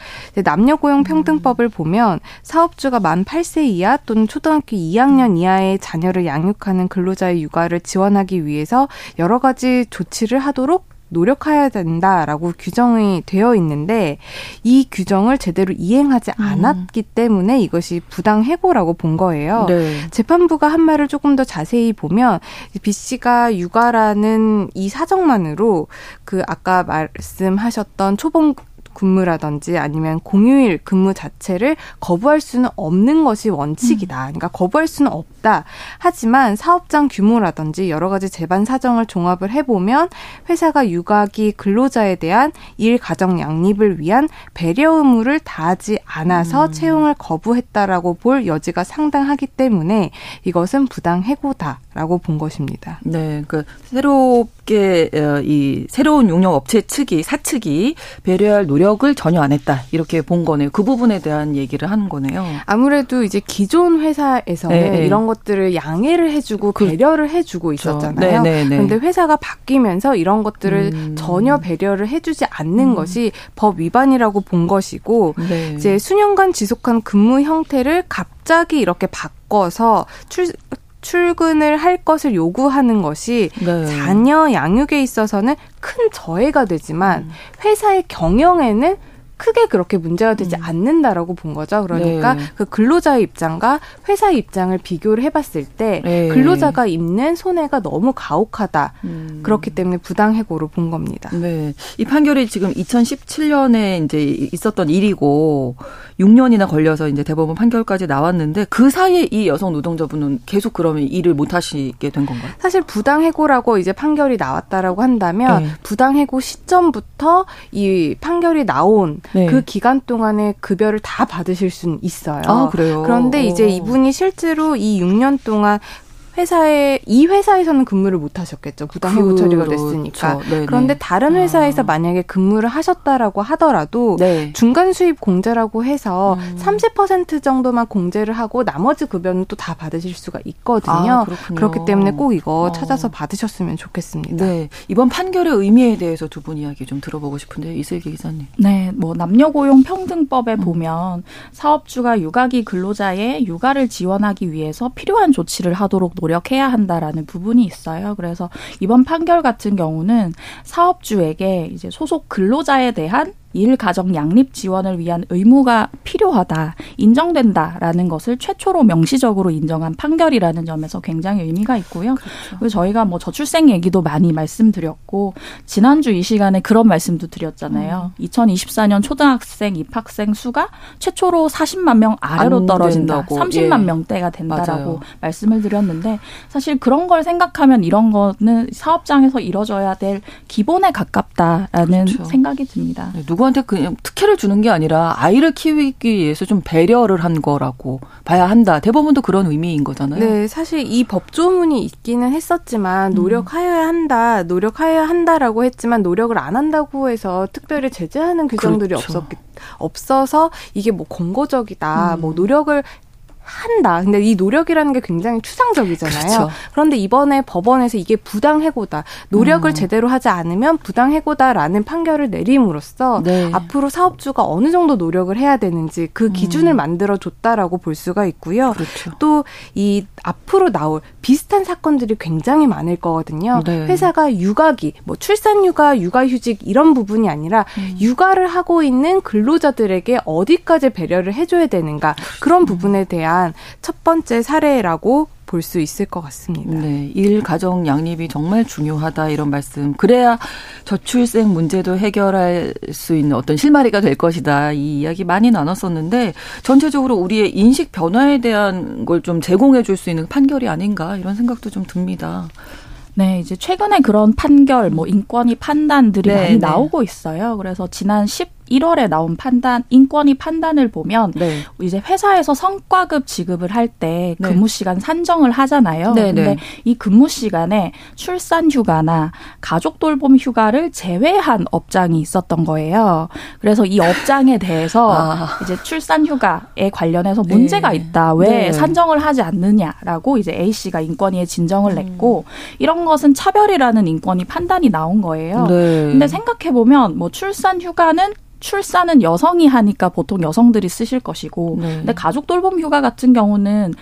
남녀 고용 평등법을 보면 사업주가 만 8세 이하 또는 초등학교 2학년 이하의 자녀를 양육하는 근로자의 육아를 지원하기 위해서 여러 가지 조치를 하도록 노력해야 된다라고 규정이 되어 있는데 이 규정을 제대로 이행하지 음. 않았기 음. 때문에 이것이 부당 해고라고 본 거예요. 네. 재판부가 한 말을 조금 더 자세히 보면 B 씨가 육아라는 이 사정만으로 그 아까 말씀하셨던 초봉 근무라든지 아니면 공휴일 근무 자체를 거부할 수는 없는 것이 원칙이다. 음. 그러니까 거부할 수는 없다. 하지만 사업장 규모라든지 여러 가지 재반 사정을 종합을 해보면 회사가 육아기 근로자에 대한 일 가정 양립을 위한 배려 의무를 다하지 않아서 음. 채용을 거부했다라고 볼 여지가 상당하기 때문에 이것은 부당 해고다 라고 본 것입니다. 네, 그 새롭게 어, 이 새로운 용역 업체 측이 사측이 배려할 노력 노력을 전혀 안 했다 이렇게 본 거네요. 그 부분에 대한 얘기를 하는 거네요. 아무래도 이제 기존 회사에서는 네, 네. 이런 것들을 양해를 해주고 그, 배려를 해주고 그렇죠. 있었잖아요. 네, 네, 근데 회사가 바뀌면서 이런 것들을 음. 전혀 배려를 해주지 않는 음. 것이 법 위반이라고 본 것이고 네. 이제 수년간 지속한 근무 형태를 갑자기 이렇게 바꿔서 출 출근을 할 것을 요구하는 것이 네. 자녀 양육에 있어서는 큰 저해가 되지만 음. 회사의 경영에는 크게 그렇게 문제가 되지 음. 않는다라고 본 거죠. 그러니까 네. 그 근로자의 입장과 회사의 입장을 비교를 해봤을 때 네. 근로자가 입는 손해가 너무 가혹하다. 음. 그렇기 때문에 부당해고로 본 겁니다. 네. 이 판결이 지금 2017년에 이제 있었던 일이고 6년이나 걸려서 이제 대법원 판결까지 나왔는데 그 사이에 이 여성 노동자분은 계속 그러면 일을 못 하시게 된 건가요? 사실 부당해고라고 이제 판결이 나왔다라고 한다면 네. 부당해고 시점부터 이 판결이 나온 네. 그 기간 동안에 급여를 다 받으실 수는 있어요. 아, 그래요? 그런데 이제 이분이 실제로 이 6년 동안 회사에 이 회사에서는 근무를 못 하셨겠죠. 부당 해고 처리가 됐으니까. 네네. 그런데 다른 아. 회사에서 아. 만약에 근무를 하셨다라고 하더라도 네. 중간 수입 공제라고 해서 음. 30% 정도만 공제를 하고 나머지 급여는 또 다 받으실 수가 있거든요. 아, 그렇기 때문에 꼭 이거 어. 찾아서 받으셨으면 좋겠습니다. 네. 이번 판결의 의미에 대해서 두 분 이야기 좀 들어보고 싶은데 이슬기 기사님. 네, 뭐 남녀 고용 평등법에 음. 보면 사업주가 육아기 근로자의 육아를 지원하기 위해서 필요한 조치를 하도록 노력해야 한다라는 부분이 있어요. 그래서 이번 판결 같은 경우는 사업주에게 이제 소속 근로자에 대한 일 가정 양립 지원을 위한 의무가 필요하다, 인정된다라는 것을 최초로 명시적으로 인정한 판결이라는 점에서 굉장히 의미가 있고요. 그렇죠. 그리고 저희가 뭐 저출생 얘기도 많이 말씀드렸고 지난주 이 시간에 그런 말씀도 드렸잖아요. 음. 2024년 초등학생 입학생 수가 최초로 40만 명 아래로 떨어진다. 30만 예. 명대가 된다라고 맞아요. 말씀을 드렸는데 사실 그런 걸 생각하면 이런 거는 사업장에서 이뤄져야 될 기본에 가깝다라는 그렇죠. 생각이 듭니다. 네, 누구 누구한테 그냥 특혜를 주는 게 아니라 아이를 키우기 위해서 좀 배려를 한 거라고 봐야 한다. 대법원도 그런 의미인 거잖아요. 네, 사실 이 법조문이 있기는 했었지만 음. 노력하여야 한다, 노력하여야 한다라고 했지만 노력을 안 한다고 해서 특별히 제재하는 규정들이 그렇죠. 없었기 없어서 이게 뭐 권고적이다, 음. 뭐 노력을 한다. 근데 이 노력이라는 게 굉장히 추상적이잖아요. 그렇죠. 그런데 이번에 법원에서 이게 부당해고다. 노력을 음. 제대로 하지 않으면 부당해고다라는 판결을 내림으로써 네. 앞으로 사업주가 어느 정도 노력을 해야 되는지 그 음. 기준을 음. 만들어 줬다라고 볼 수가 있고요. 그렇죠. 또이 앞으로 나올 비슷한 사건들이 굉장히 많을 거거든요. 네. 회사가 육아기, 뭐 출산휴가, 육아 휴직 이런 부분이 아니라 음. 육아를 하고 있는 근로자들에게 어디까지 배려를 해 줘야 되는가 그런 부분에 대한 첫 번째 사례라고 볼수 있을 것 같습니다. 네, 일 가정 양립이 정말 중요하다 이런 말씀. 그래야 저출생 문제도 해결할 수 있는 어떤 실마리가 될 것이다 이 이야기 많이 나눴었는데 전체적으로 우리의 인식 변화에 대한 걸 좀 제공해 줄 수 있는 판결이 아닌가 이런 생각도 좀 듭니다. 네, 이제 최근에 그런 판결, 뭐 인권위 판단들이 네, 많이 네. 나오고 있어요. 그래서 지난 10 1월에 나온 판단 인권위 판단을 보면 네. 이제 회사에서 성과급 지급을 할 때 근무 네. 시간 산정을 하잖아요. 네, 근데 네. 이 근무 시간에 출산 휴가나 가족 돌봄 휴가를 제외한 업장이 있었던 거예요. 그래서 이 업장에 대해서 아. 이제 출산 휴가에 관련해서 문제가 네. 있다. 왜 네. 산정을 하지 않느냐라고 이제 A 씨가 인권위에 진정을 음. 냈고 이런 것은 차별이라는 인권위 판단이 나온 거예요. 근데 생각해 보면 뭐 출산 휴가는 출산은 여성이 하니까 보통 여성들이 쓰실 것이고, 네. 근데 가족 돌봄 휴가 같은 경우는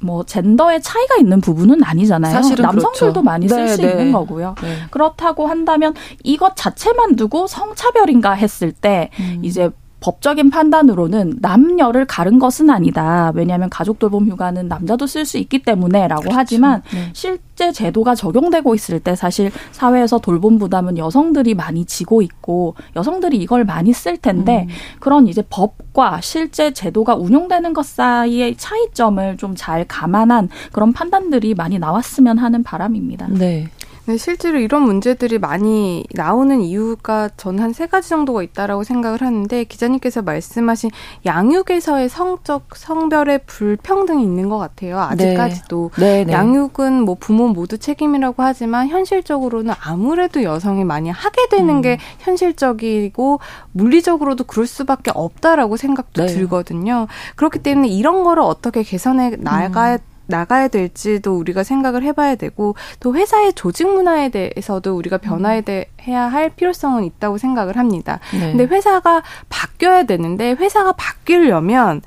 뭐 젠더의 차이가 있는 부분은 아니잖아요. 사실은 남성들도 그렇죠. 많이 쓸수 네, 네. 있는 거고요. 네. 그렇다고 한다면 이것 자체만 두고 성차별인가 했을 때 음. 이제 법적인 판단으로는 남녀를 가른 것은 아니다. 왜냐하면 가족 돌봄 휴가는 남자도 쓸 수 있기 때문에라고 그렇죠. 하지만 네. 실제 제도가 적용되고 있을 때 사실 사회에서 돌봄 부담은 여성들이 많이 지고 있고 여성들이 이걸 많이 쓸 텐데 음. 그런 이제 법과 실제 제도가 운용되는 것 사이의 차이점을 좀 잘 감안한 그런 판단들이 많이 나왔으면 하는 바람입니다. 네. 네, 실제로 이런 문제들이 많이 나오는 이유가 저는 한세 가지 정도가 있다라고 생각을 하는데 기자님께서 말씀하신 양육에서의 성적 성별의 불평등이 있는 것 같아요. 아직까지도 네. 네, 네. 양육은 뭐 부모 모두 책임이라고 하지만 현실적으로는 아무래도 여성이 많이 하게 되는 음. 게 현실적이고 물리적으로도 그럴 수밖에 없다라고 생각도 네. 들거든요. 그렇기 때문에 이런 거를 어떻게 개선해 나가야 음. 나가야 될지도 우리가 생각을 해봐야 되고 또 회사의 조직 문화에 대해서도 우리가 변화에 대해야 할 필요성은 있다고 생각을 합니다. 네. 근데 회사가 바뀌어야 되는데 회사가 바뀌려면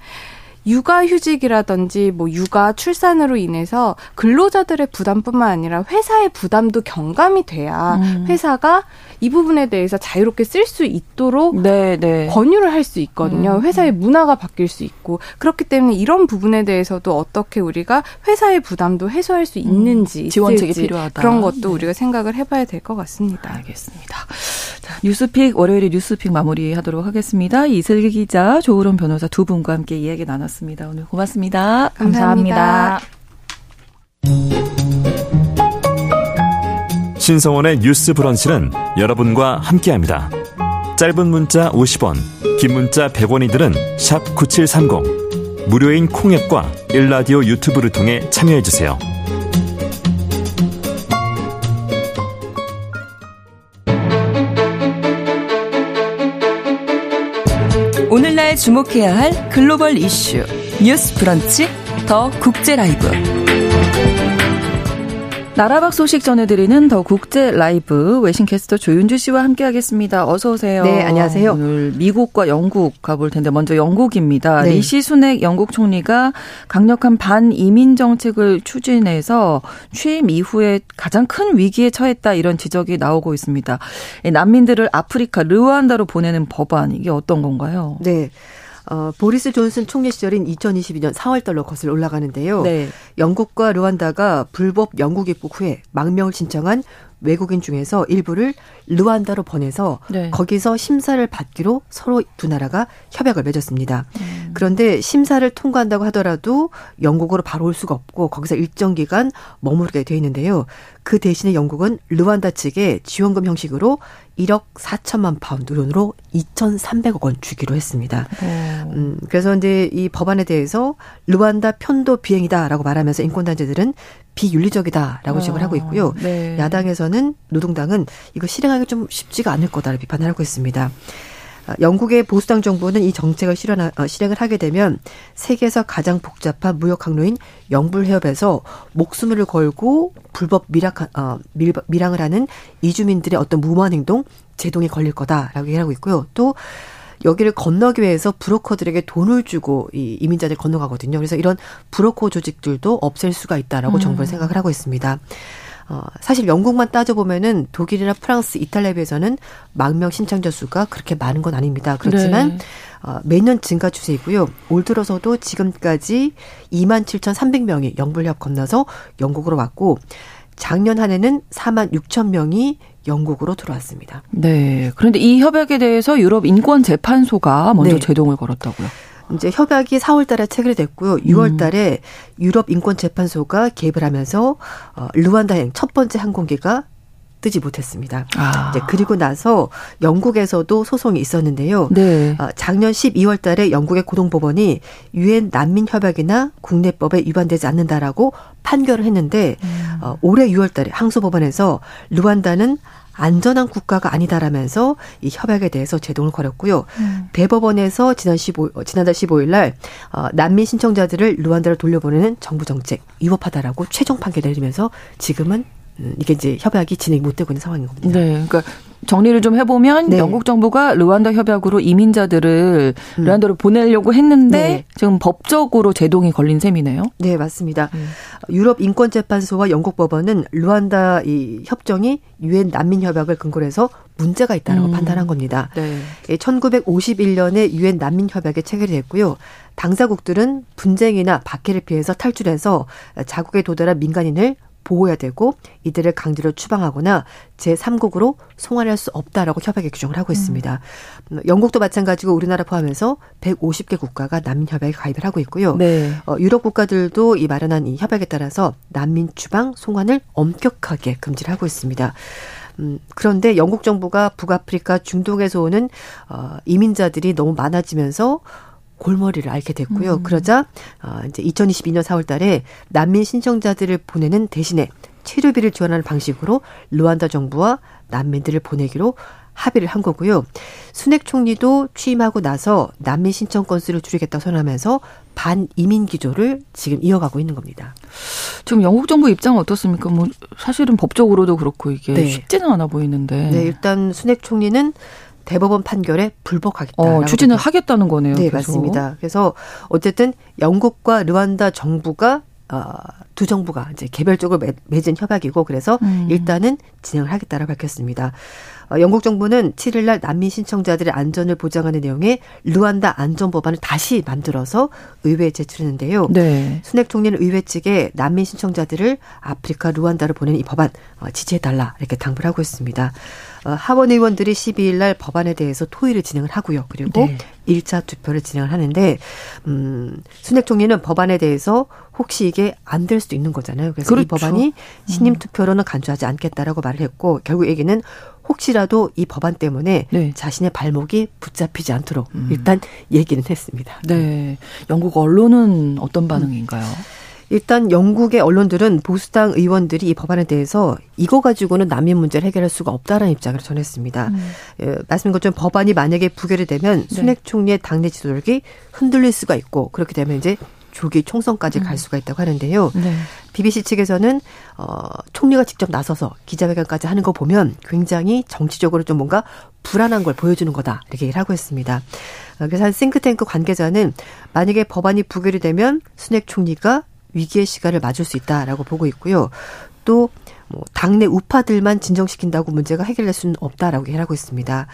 육아휴직이라든지 뭐 육아 출산으로 인해서 근로자들의 부담뿐만 아니라 회사의 부담도 경감이 돼야 음. 회사가 이 부분에 대해서 자유롭게 쓸 수 있도록 네, 네. 권유를 할 수 있거든요. 음. 회사의 문화가 바뀔 수 있고 그렇기 때문에 이런 부분에 대해서도 어떻게 우리가 회사의 부담도 해소할 수 음. 있는지 음. 지원책이 필요하다. 그런 것도 네. 우리가 생각을 해봐야 될 것 같습니다. 알겠습니다. 자, 뉴스픽 월요일에 뉴스픽 마무리하도록 하겠습니다. 이슬기 기자, 조으론 변호사 두 분과 함께 이야기 나눴습니다. 오늘 고맙습니다. 감사합니다. 신성원의 뉴스 브런치는 여러분과 함께합니다. 짧은 문자 50원, 긴 문자 100원이들은 9730. 무료인 콩앱과 일라디오 유튜브를 통해 참여해주세요. 주목해야 할 글로벌 이슈. 뉴스 브런치 더 국제 라이브 나라 밖 소식 전해드리는 더 국제 라이브 외신 캐스터 조윤주 씨와 함께하겠습니다. 어서 오세요. 네, 안녕하세요. 오늘 미국과 영국 가볼 텐데 먼저 영국입니다. 네. 리시 수넥 영국 총리가 강력한 반이민 정책을 추진해서 취임 이후에 가장 큰 위기에 처했다 이런 지적이 나오고 있습니다. 난민들을 아프리카 르완다로 보내는 법안 이게 어떤 건가요? 네. 어, 보리스 존슨 총리 시절인 2022년 4월달로 거슬러 올라가는데요. 네. 영국과 르완다가 불법 영국 입국 후에 망명을 신청한 외국인 중에서 일부를 르완다로 보내서 네. 거기서 심사를 받기로 서로 두 나라가 협약을 맺었습니다. 음. 그런데 심사를 통과한다고 하더라도 영국으로 바로 올 수가 없고 거기서 일정 기간 머무르게 돼 있는데요. 그 대신에 영국은 르완다 측에 지원금 형식으로 1억 4천만 파운드 돈으로 2,300억 원 주기로 했습니다. 오. 음, 그래서 이제 이 법안에 대해서 르완다 편도 비행이다라고 말하면서 인권단체들은 비윤리적이다라고 어, 지적을 하고 있고요. 네. 야당에서는 노동당은 이거 실행하기 좀 쉽지가 않을 거다를 비판을 하고 있습니다. 아, 영국의 보수당 정부는 이 정책을 실현, 어, 실행을 하게 되면 세계에서 가장 복잡한 무역 항로인 영불 해협에서 목숨을 걸고 불법 밀학, 어, 밀, 밀항을 하는 이주민들의 어떤 무모한 행동, 제동이 걸릴 거다라고 얘기하고 있고요. 또 여기를 건너기 위해서 브로커들에게 돈을 주고 이 이민자들 건너가거든요. 그래서 이런 브로커 조직들도 없앨 수가 있다라고 음. 정부는 생각을 하고 있습니다. 어, 사실 영국만 따져보면은 독일이나 프랑스, 이탈리아에 비해서는 망명 신청자 수가 그렇게 많은 건 아닙니다. 그렇지만 네. 어, 매년 증가 추세이고요. 올 들어서도 지금까지 2만 7,300명이 영불협 건너서 영국으로 왔고 작년 한 해는 4만 6천 명이 영국으로 들어왔습니다. 네. 그런데 이 협약에 대해서 유럽 인권 재판소가 먼저 네. 제동을 걸었다고요. 이제 협약이 4월 달에 체결됐고요. 6월 음. 달에 음. 유럽 인권 재판소가 개입을 하면서 어 르완다행 첫 번째 항공기가 뜨지 못했습니다. 아. 이제 그리고 나서 영국에서도 소송이 있었는데요. 네. 어, 작년 12월 달에 영국의 고등법원이 유엔 난민 협약이나 국내법에 위반되지 않는다라고 판결을 했는데 음. 어, 올해 6월 달에 항소법원에서 르완다는 안전한 국가가 아니다라면서 이 협약에 대해서 제동을 걸었고요. 음. 대법원에서 지난 15 어, 지난달 15일 날 어, 난민 신청자들을 르완다로 돌려보내는 정부 정책 위법하다라고 최종 판결 내리면서 지금은 음, 이게 이제 협약이 진행이 못 되고 있는 상황인 겁니다. 네. 그러니까 정리를 좀 해보면 네. 영국 정부가 르완다 협약으로 이민자들을 음. 르완다로 보내려고 했는데 네. 지금 법적으로 제동이 걸린 셈이네요. 네, 맞습니다. 음. 유럽 인권재판소와 영국 법원은 르완다 이 협정이 유엔 난민 협약을 근거로 해서 문제가 있다라고 음. 판단한 겁니다. 네. 1951년에 유엔 난민 협약에 체결이 됐고요. 당사국들은 분쟁이나 박해를 피해서 탈출해서 자국에 도달한 민간인을 보호해야 되고 이들을 강제로 추방하거나 제3국으로 송환할 수 없다라고 협약에 규정을 하고 있습니다. 음. 영국도 마찬가지고 우리나라 포함해서 150개 국가가 난민 협약에 가입을 하고 있고요. 네. 어, 유럽 국가들도 이 마련한 이 협약에 따라서 난민 추방 송환을 엄격하게 금지를 하고 있습니다. 음, 그런데 영국 정부가 북아프리카 중동에서 오는 어, 이민자들이 너무 많아지면서 골머리를 앓게 됐고요. 음. 그러자 어, 이제 2022년 4월 달에 난민 신청자들을 보내는 대신에 치료비를 지원하는 방식으로 루안다 정부와 난민들을 보내기로 합의를 한 거고요. 순핵 총리도 취임하고 나서 난민 신청 건수를 줄이겠다고 선언하면서 반이민 기조를 지금 이어가고 있는 겁니다. 지금 영국 정부 입장은 어떻습니까? 뭐 사실은 법적으로도 그렇고 이게 네. 쉽지는 않아 보이는데. 네, 일단 순핵 총리는 대법원 판결에 불복하겠다. 어, 추진을 하겠다는 거네요. 네, 계속. 맞습니다. 그래서 어쨌든 영국과 르완다 정부가 어, 두 정부가 이제 개별적으로 매, 맺은 협약이고 그래서 음. 일단은 진행을 하겠다라고 밝혔습니다. 어, 영국 정부는 7일 날 난민 신청자들의 안전을 보장하는 내용의 르완다 안전 법안을 다시 만들어서 의회에 제출했는데요. 네. 순핵 총리는 의회 측에 난민 신청자들을 아프리카 르완다로 보내는 이 법안 어, 지지해 달라 이렇게 당부를 하고 있습니다. 어, 하원 의원들이 12일 날 법안에 대해서 토의를 진행을 하고요. 그리고 네. 1차 투표를 진행을 하는데 음, 순핵 총리는 법안에 대해서 혹시 이게 안 될 수도 있는 거잖아요. 그래서 그렇죠. 이 법안이 신임 음. 투표로는 간주하지 않겠다라고 말을 했고 결국 얘기는 혹시라도 이 법안 때문에 네. 자신의 발목이 붙잡히지 않도록 음. 일단 얘기는 했습니다. 네. 영국 언론은 어떤 반응인가요? 음. 일단 영국의 언론들은 보수당 의원들이 이 법안에 대해서 이거 가지고는 난민 문제를 해결할 수가 없다라는 입장을 전했습니다. 음. 예, 말씀인 것처럼 법안이 만약에 부결이 되면 네. 순핵 총리의 당내 지도력이 흔들릴 수가 있고 그렇게 되면 이제 조기 총선까지 갈 음. 수가 있다고 하는데요. 네. BBC 측에서는 어 총리가 직접 나서서 기자회견까지 하는 거 보면 굉장히 정치적으로 좀 뭔가 불안한 걸 보여주는 거다 이렇게 얘기를 하고 있습니다. 어, 그래서 한 싱크탱크 관계자는 만약에 법안이 부결이 되면 순핵 총리가 위기의 시간을 맞을 수 있다라고 보고 있고요. 또 뭐 당내 우파들만 진정시킨다고 문제가 해결될 수는 없다라고 얘기하고 있습니다.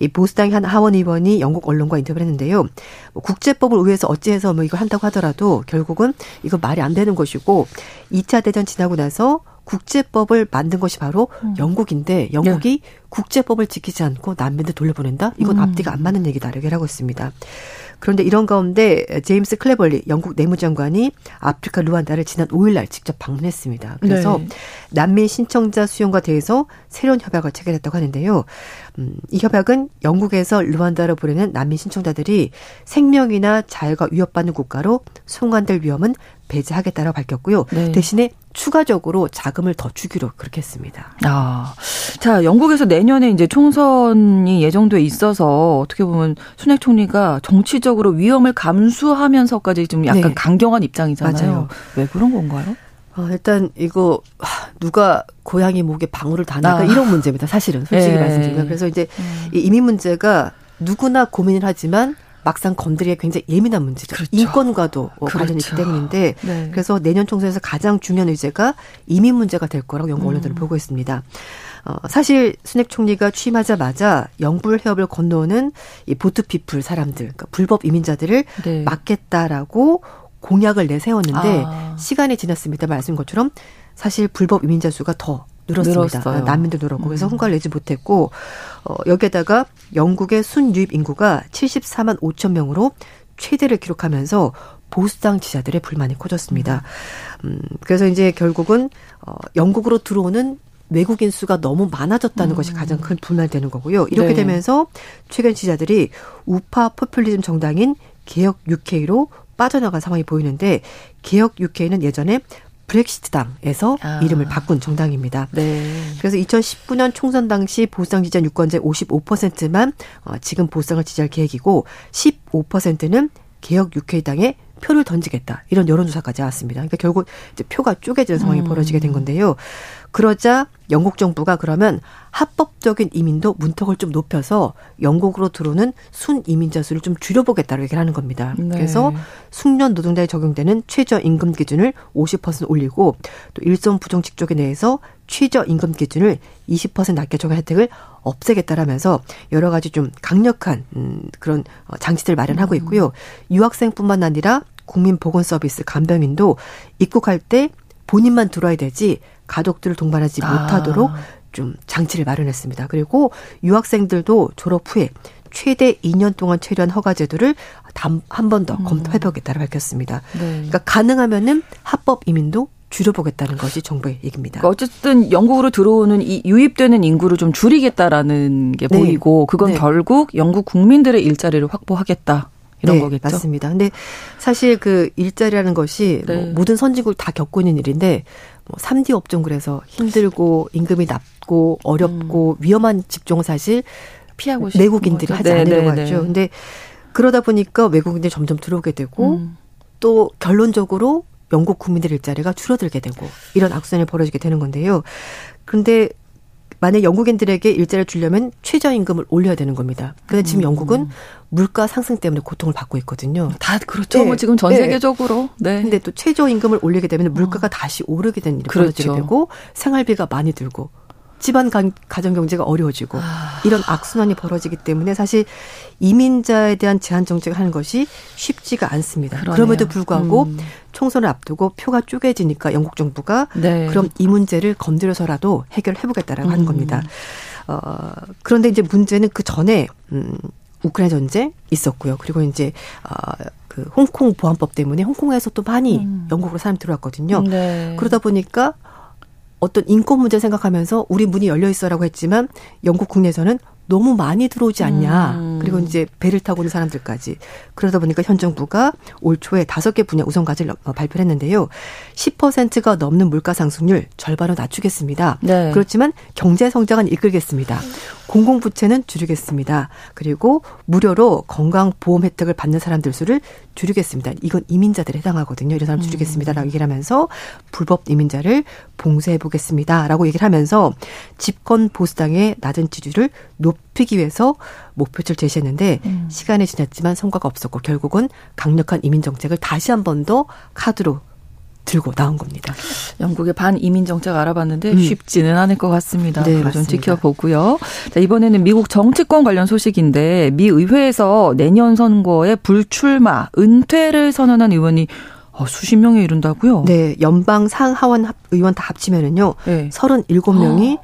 이 보수당의 한 하원 의원이 영국 언론과 인터뷰를 했는데요. 뭐 국제법을 의해서 어찌해서 뭐 이걸 한다고 하더라도 결국은 이거 말이 안 되는 것이고 2차 대전 지나고 나서 국제법을 만든 것이 바로 음. 영국인데 영국이 네. 국제법을 지키지 않고 난민들 돌려보낸다? 이건 음. 앞뒤가 안 맞는 얘기다. 이렇게 하고 있습니다. 그런데 이런 가운데 제임스 클레벌리 영국 내무장관이 아프리카 루안다를 지난 5일날 직접 방문했습니다. 그래서 네. 난민 신청자 수용과 대해서 새로운 협약을 체결했다고 하는데요. 음, 이 협약은 영국에서 루안다로 보내는 난민 신청자들이 생명이나 자유가 위협받는 국가로 송환될 위험은 배제하겠다라고 밝혔고요. 네. 대신에 추가적으로 자금을 더 주기로 그렇게 했습니다. 아, 자 영국에서 내년에 이제 총선이 예정돼 있어서 어떻게 보면 순핵 총리가 정치적으로 위험을 감수하면서까지 좀 약간 네. 강경한 입장이잖아요. 맞아요. 왜 그런 건가요? 어, 일단 이거 누가 고양이 목에 방울을 다니까 아. 이런 문제입니다. 사실은 솔직히 네. 말씀드리면 그래서 이제 음. 이 이민 문제가 누구나 고민을 하지만 막상 건드리기 굉장히 예민한 문제죠. 그렇죠. 인권과도 그렇죠. 관련이 있기 때문인데 네. 그래서 내년 총선에서 가장 중요한 의제가 이민 문제가 될 거라고 영국 언론들은 음. 보고 있습니다. 어, 사실 순핵 총리가 취임하자마자 영불 해협을 건너오는 이 보트피플 사람들, 그러니까 불법 이민자들을 네. 막겠다라고 공약을 내세웠는데 아. 시간이 지났습니다. 말씀 것처럼 사실 불법 이민자 수가 더 늘었습니다. 늘었어요. 난민도 늘었고 그래서 음. 성과를 내지 못했고 어, 여기에다가 영국의 순유입 인구가 74만 5천 명으로 최대를 기록하면서 보수당 지자들의 불만이 커졌습니다. 음, 그래서 이제 결국은 어, 영국으로 들어오는 외국인 수가 너무 많아졌다는 음. 것이 가장 큰 불만이 되는 거고요. 이렇게 네. 되면서 최근 지자들이 우파 포퓰리즘 정당인 개혁 UK로 빠져나간 상황이 보이는데 개혁 UK는 예전에 브렉시트당에서 아. 이름을 바꾼 정당입니다. 네. 그래서 2019년 총선 당시 보수당 지지한 유권자 55%만 어, 지금 보수당을 지지할 계획이고 15%는 개혁 UK당에 표를 던지겠다 이런 여론조사까지 왔습니다. 그러니까 결국 이제 표가 쪼개지는 상황이 음. 벌어지게 된 건데요. 그러자 영국 정부가 그러면 합법적인 이민도 문턱을 좀 높여서 영국으로 들어오는 순 이민자 수를 좀 줄여보겠다고 얘기를 하는 겁니다. 네. 그래서 숙련 노동자에 적용되는 최저 임금 기준을 50% 올리고 또 일선 부정 직종에 대해서 최저 임금 기준을 20% 낮게 적용 혜택을 없애겠다라면서 여러 가지 좀 강력한 음 그런 어, 장치들 마련하고 음. 있고요. 유학생뿐만 아니라 국민보건 서비스 간병인도 입국할 때 본인만 들어와야 되지 가족들을 동반하지 아. 못하도록 좀 장치를 마련했습니다. 그리고 유학생들도 졸업 후에 최대 2년 동안 체류한 허가 제도를 한 번더 음. 검토해보겠다고 밝혔습니다. 네. 그러니까 가능하면은 합법 이민도 줄여보겠다는 것이 정부의 얘기입니다. 그러니까 어쨌든 영국으로 들어오는 이 유입되는 인구를 좀 줄이겠다라는 게 네. 보이고 그건 네. 결국 영국 국민들의 일자리를 확보하겠다. 이런 네, 거겠죠. 맞습니다. 근데 사실 그 일자리라는 것이 뭐 네. 뭐 모든 선진국을 다 겪고 있는 일인데 뭐 3D 업종 그래서 힘들고 임금이 낮고 어렵고 음. 위험한 직종 사실 피하고 내국인들이 하지 네, 않으려고 네, 하죠. 네. 근데 그러다 보니까 외국인들이 점점 들어오게 되고 음. 또 결론적으로 영국 국민들 일자리가 줄어들게 되고 이런 악순환이 벌어지게 되는 건데요. 그런데 만약 영국인들에게 일자리를 주려면 최저임금을 올려야 되는 겁니다. 근데 지금 음. 영국은 물가 상승 때문에 고통을 받고 있거든요. 다 그렇죠. 네. 뭐 지금 전 네. 세계적으로. 네. 근데 또 최저임금을 올리게 되면 물가가 어. 다시 오르게 되는 일이 그렇죠. 벌어지게 되고 생활비가 많이 들고 집안 가정 경제가 어려워지고 아. 이런 악순환이 벌어지기 때문에 사실 이민자에 대한 제한 정책을 하는 것이 쉽지가 않습니다. 그러네요. 그럼에도 불구하고 음. 총선을 앞두고 표가 쪼개지니까 영국 정부가 네. 그럼 이 문제를 건드려서라도 해결해 보겠다라고 음. 하는 겁니다. 어, 그런데 이제 문제는 그 전에 음 우크라이나 전쟁 있었고요. 그리고 이제 어, 그 홍콩 보안법 때문에 홍콩에서 또 많이 음. 영국으로 사람 들어왔거든요. 네. 그러다 보니까 어떤 인권 문제 생각하면서 우리 문이 열려 있어라고 했지만 영국 국내에서는 너무 많이 들어오지 않냐. 음. 그리고 이제 배를 타고 오는 사람들까지. 그러다 보니까 현 정부가 올 초에 다섯 개 분야 우선 과제를 어, 발표를 했는데요. 10%가 넘는 물가 상승률 절반으로 낮추겠습니다. 네. 그렇지만 경제 성장은 이끌겠습니다. 공공 부채는 줄이겠습니다. 그리고 무료로 건강 보험 혜택을 받는 사람들 수를 줄이겠습니다. 이건 이민자들에 해당하거든요. 이런 사람 음. 줄이겠습니다라고 얘기를 하면서 불법 이민자를 봉쇄해 보겠습니다라고 얘기를 하면서 집권 보수당의 낮은 지지를 높 이기 위해서 목표치를 제시했는데 음. 시간이 지났지만 성과가 없었고 결국은 강력한 이민 정책을 다시 한 번 더 카드로 들고 나온 겁니다. 영국의 반 이민 정책 알아봤는데 음. 쉽지는 않을 것 같습니다. 네, 좀 지켜보고요. 자, 이번에는 미국 정치권 관련 소식인데 미 의회에서 내년 선거에 불출마, 은퇴를 선언한 의원이 어, 수십 명에 이른다고요? 네, 연방 상하원 의원 다 합치면은요. 네. 37명이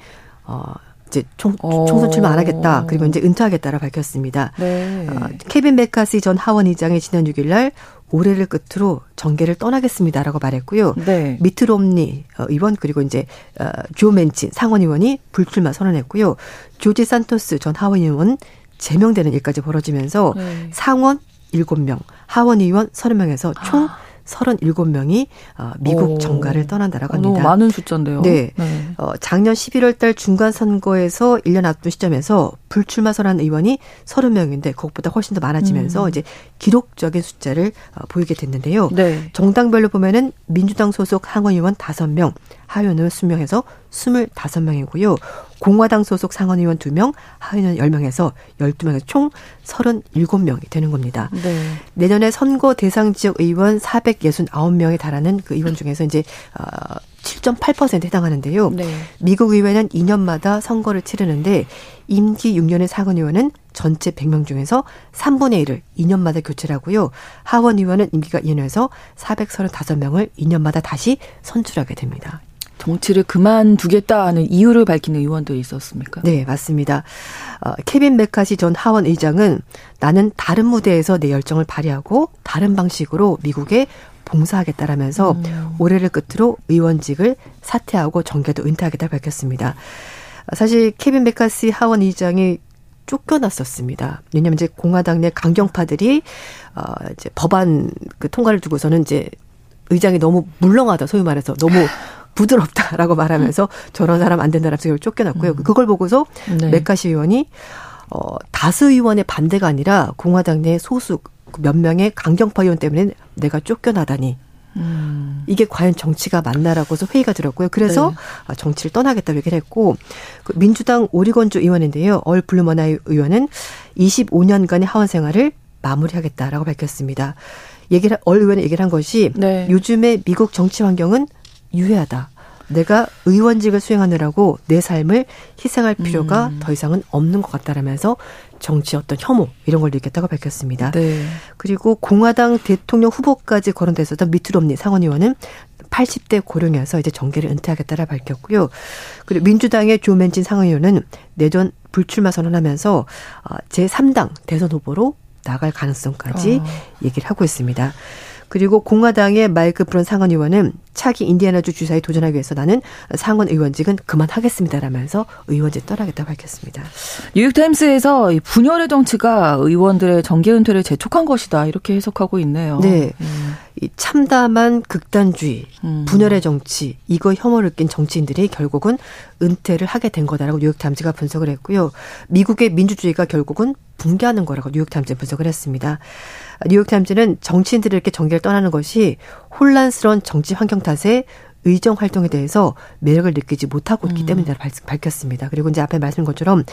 어, 이제 총, 어. 총선 출마 안 하겠다. 그리고 이제 은퇴하겠다라 밝혔습니다. 네. 어, 케빈 메카시 전 하원 의장이 지난 6일 날 올해를 끝으로 정계를 떠나겠습니다라고 말했고요. 네. 미트 롬니 어, 의원 그리고 이제 어, 조 맨친 상원 의원이 불출마 선언했고요. 조지 산토스 전 하원 의원 제명되는 일까지 벌어지면서 네. 상원 7명, 하원 의원 30명에서 총 아. 37명이 어, 미국 오. 정가를 떠난다라고 합니다. 너무 많은 숫자인데요. 네. 네. 어, 작년 11월 달 중간 선거에서 1년 앞둔 시점에서 불출마 선언 의원이 30명인데 그것보다 훨씬 더 많아지면서 음. 이제 기록적인 숫자를 어, 보이게 됐는데요. 네. 정당별로 보면은 민주당 소속 상원 의원 5명, 하원 의원 20명에서 25명이고요. 공화당 소속 상원 의원 2명, 하원 의원 10명에서 12명에서 총 37명이 되는 겁니다. 네. 내년에 선거 대상 지역 의원 469명에 달하는 그 의원 중에서 이제 어 7.8%에 해당하는데요. 네. 미국 의회는 2년마다 선거를 치르는데 임기 6년의 상원 의원은 전체 100명 중에서 3분의 1을 2년마다 교체를 하고요. 하원 의원은 임기가 2년에서 435명을 2년마다 다시 선출하게 됩니다. 정치를 그만두겠다는 이유를 밝히는 의원도 있었습니까? 네, 맞습니다. 어, 케빈 메카시 전 하원 의장은 나는 다른 무대에서 내 열정을 발휘하고 다른 방식으로 미국에 봉사하겠다라면서 음. 올해를 끝으로 의원직을 사퇴하고 정계도 은퇴하겠다 밝혔습니다. 사실 케빈 메카시 하원 의장이 쫓겨났었습니다. 왜냐하면 이제 공화당 내 강경파들이 어 이제 법안 그 통과를 두고서는 이제 의장이 너무 물렁하다 소위 말해서 너무 부드럽다라고 말하면서 저런 사람 안 된다라고 해서 쫓겨났고요. 음. 그걸 보고서 네. 메카시 의원이 어 다수 의원의 반대가 아니라 공화당 내 소수 몇 명의 강경파 의원 때문에 내가 쫓겨나다니. 음. 이게 과연 정치가 맞나라고서 회의가 들었고요. 그래서 네. 아, 정치를 떠나겠다고 얘기를 했고 그 민주당 오리건주 의원인데요. 얼 블루머나이 의원은 25년간의 하원 생활을 마무리하겠다라고 밝혔습니다. 얘기를 얼 의원이 얘기를 한 것이 네. 요즘의 미국 정치 환경은 유해하다. 내가 의원직을 수행하느라고 내 삶을 희생할 필요가 음. 더 이상은 없는 것 같다라면서 정치 어떤 혐오 이런 걸 느꼈다고 밝혔습니다. 네. 그리고 공화당 대통령 후보까지 거론됐었던 미트롬니 상원 의원은 80대 고령이어서 이제 정계를 은퇴하겠다라 밝혔고요. 그리고 민주당의 조맨진 상원 의원은 내전 불출마 선언하면서 어, 제3당 대선 후보로 나갈 가능성까지 어. 얘기를 하고 있습니다. 그리고 공화당의 마이크 브런 상원 의원은 차기 인디애나주 주사에 도전하기 위해서 나는 상원 의원직은 그만하겠습니다라면서 의원직 떠나겠다고 밝혔습니다. 뉴욕타임스에서 분열의 정치가 의원들의 정계 은퇴를 재촉한 것이다 이렇게 해석하고 있네요. 네. 음. 이 참담한 극단주의, 음. 분열의 정치, 이거 혐오를 낀 정치인들이 결국은 은퇴를 하게 된 거다라고 뉴욕타임즈가 분석을 했고요. 미국의 민주주의가 결국은 붕괴하는 거라고 뉴욕타임즈 분석을 했습니다. 뉴욕타임즈는 정치인들이 이렇게 정계를 떠나는 것이 혼란스러운 정치 환경 탓에 의정 활동에 대해서 매력을 느끼지 못하고 있기 음. 때문이라고 밝혔습니다. 그리고 이제 앞에 말씀한 것처럼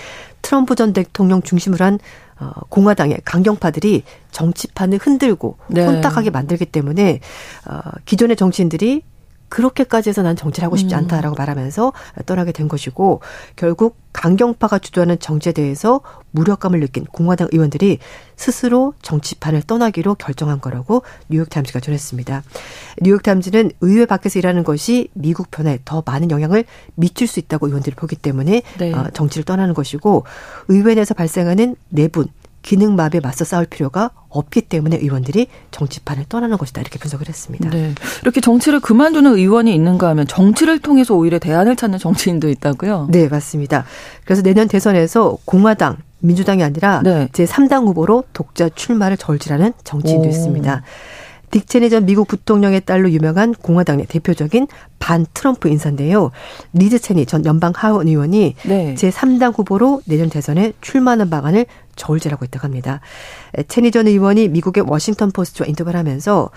트럼프 전 대통령 중심으로 한 어, 공화당의 강경파들이 정치판을 흔들고 네. 혼탁하게 만들기 때문에 어, 기존의 정치인들이 그렇게까지 해서 난 정치를 하고 싶지 음. 않다라고 말하면서 떠나게 된 것이고 결국 강경파가 주도하는 정치에 대해서 무력감을 느낀 공화당 의원들이 스스로 정치판을 떠나기로 결정한 거라고 뉴욕타임즈가 전했습니다. 뉴욕타임즈는 의회 밖에서 일하는 것이 미국 편에 더 많은 영향을 미칠 수 있다고 의원들이 보기 때문에 네. 어, 정치를 떠나는 것이고 의회 내에서 발생하는 내분 기능마비에 맞서 싸울 필요가 없기 때문에 의원들이 정치판을 떠나는 것이다 이렇게 분석을 했습니다. 네. 이렇게 정치를 그만두는 의원이 있는가 하면 정치를 통해서 오히려 대안을 찾는 정치인도 있다고요? 네, 맞습니다. 그래서 내년 대선에서 공화당 민주당이 아니라 네. 제3당 후보로 독자 출마를 절지라는 정치인도 오. 있습니다. 딕 체니 전 미국 부통령의 딸로 유명한 공화당의 대표적인 반 트럼프 인사인데요. 리즈 체니 전 연방 하원 의원이 네. 제3당 후보로 내년 대선에 출마하는 방안을 저울질하고 있다고 합니다. 체니 전 의원이 미국의 워싱턴 포스트와 인터뷰를 하면서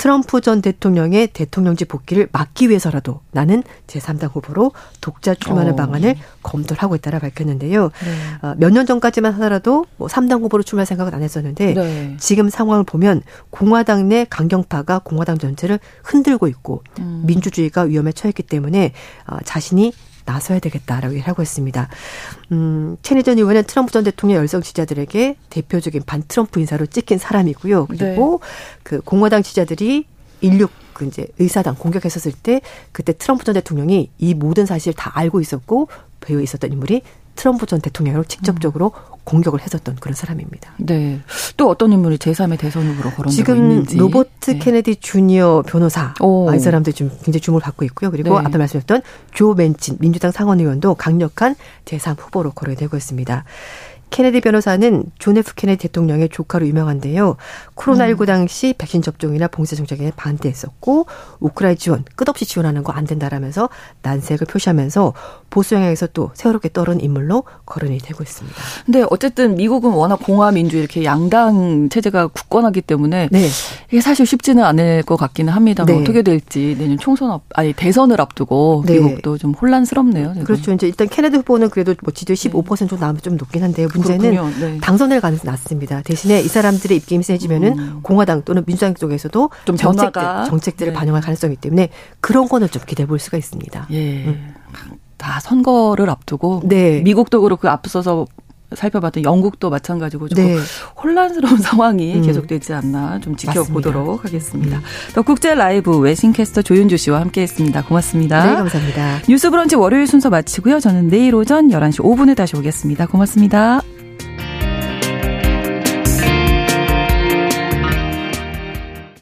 트럼프 전 대통령의 대통령직 복귀를 막기 위해서라도 나는 제3당 후보로 독자 출마하는 어. 방안을 검토를 하고 있다라 밝혔는데요. 네. 어, 몇년 전까지만 하더라도 뭐 3당 후보로 출마할 생각은 안 했었는데 네. 지금 상황을 보면 공화당 내 강경파가 공화당 전체를 흔들고 있고 음. 민주주의가 위험에 처했기 때문에 어, 자신이 나서야 되겠다라고 얘기하고 있습니다. 음, 체니 전 의원은 트럼프 전 대통령 열성 지지자들에게 대표적인 반 트럼프 인사로 찍힌 사람이고요. 그리고 네. 그 공화당 지지자들이 16그 이제 의사당 공격했었을 때 그때 트럼프 전 대통령이 이 모든 사실을 다 알고 있었고 배후에 있었던 인물이 트럼프 전 대통령으로 직접적으로 음. 공격을 했었던 그런 사람입니다. 네. 또 어떤 인물이 제3의 대선 후보로 거론되고 지금 있는지. 로버트 네. 케네디 주니어 변호사 오. 이 사람들 좀 굉장히 주목을 받고 있고요. 그리고 네. 앞에 말씀드렸던 조 맨친 민주당 상원 의원도 강력한 제3 후보로 거론이 되고 있습니다. 케네디 변호사는 존 F 케네디 대통령의 조카로 유명한데요. 코로나19 음. 당시 백신 접종이나 봉쇄 정책에 반대했었고 우크라이나 지원 끝없이 지원하는 거 안 된다라면서 난색을 표시하면서 보수 진영에서 또 새롭게 떠오른 인물로 거론이 되고 있습니다. 근데 어쨌든 미국은 워낙 공화 민주 이렇게 양당 체제가 굳건하기 때문에 네. 이게 사실 쉽지는 않을 것 같기는 합니다. 네. 어떻게 될지 내년 총선 앞 아니 대선을 앞두고 네. 미국도 좀 혼란스럽네요. 지금. 그렇죠. 이제 일단 케네디 후보는 그래도 뭐 지지율 15% 정도 나오면 좀 높긴 한데요. 문제는 네. 당선될 가능성이 낮습니다. 대신에 이 사람들의 입김이 세지면은 음. 공화당 또는 민주당 쪽에서도 좀 정책들, 정책들을 네. 반영할 가능성이 있기 때문에 그런 거는 좀 기대해 볼 수가 있습니다. 예. 음. 다 선거를 앞두고 네. 미국도 그렇고 앞서서 살펴봤던 영국도 마찬가지고 좀 네. 혼란스러운 상황이 음. 계속되지 않나 좀 지켜보도록 맞습니다. 하겠습니다. 음. 더 국제 라이브 웨싱캐스터 조윤주 씨와 함께했습니다. 고맙습니다. 네, 감사합니다. 뉴스브런치 월요일 순서 마치고요. 저는 내일 오전 11시 5분에 다시 오겠습니다. 고맙습니다.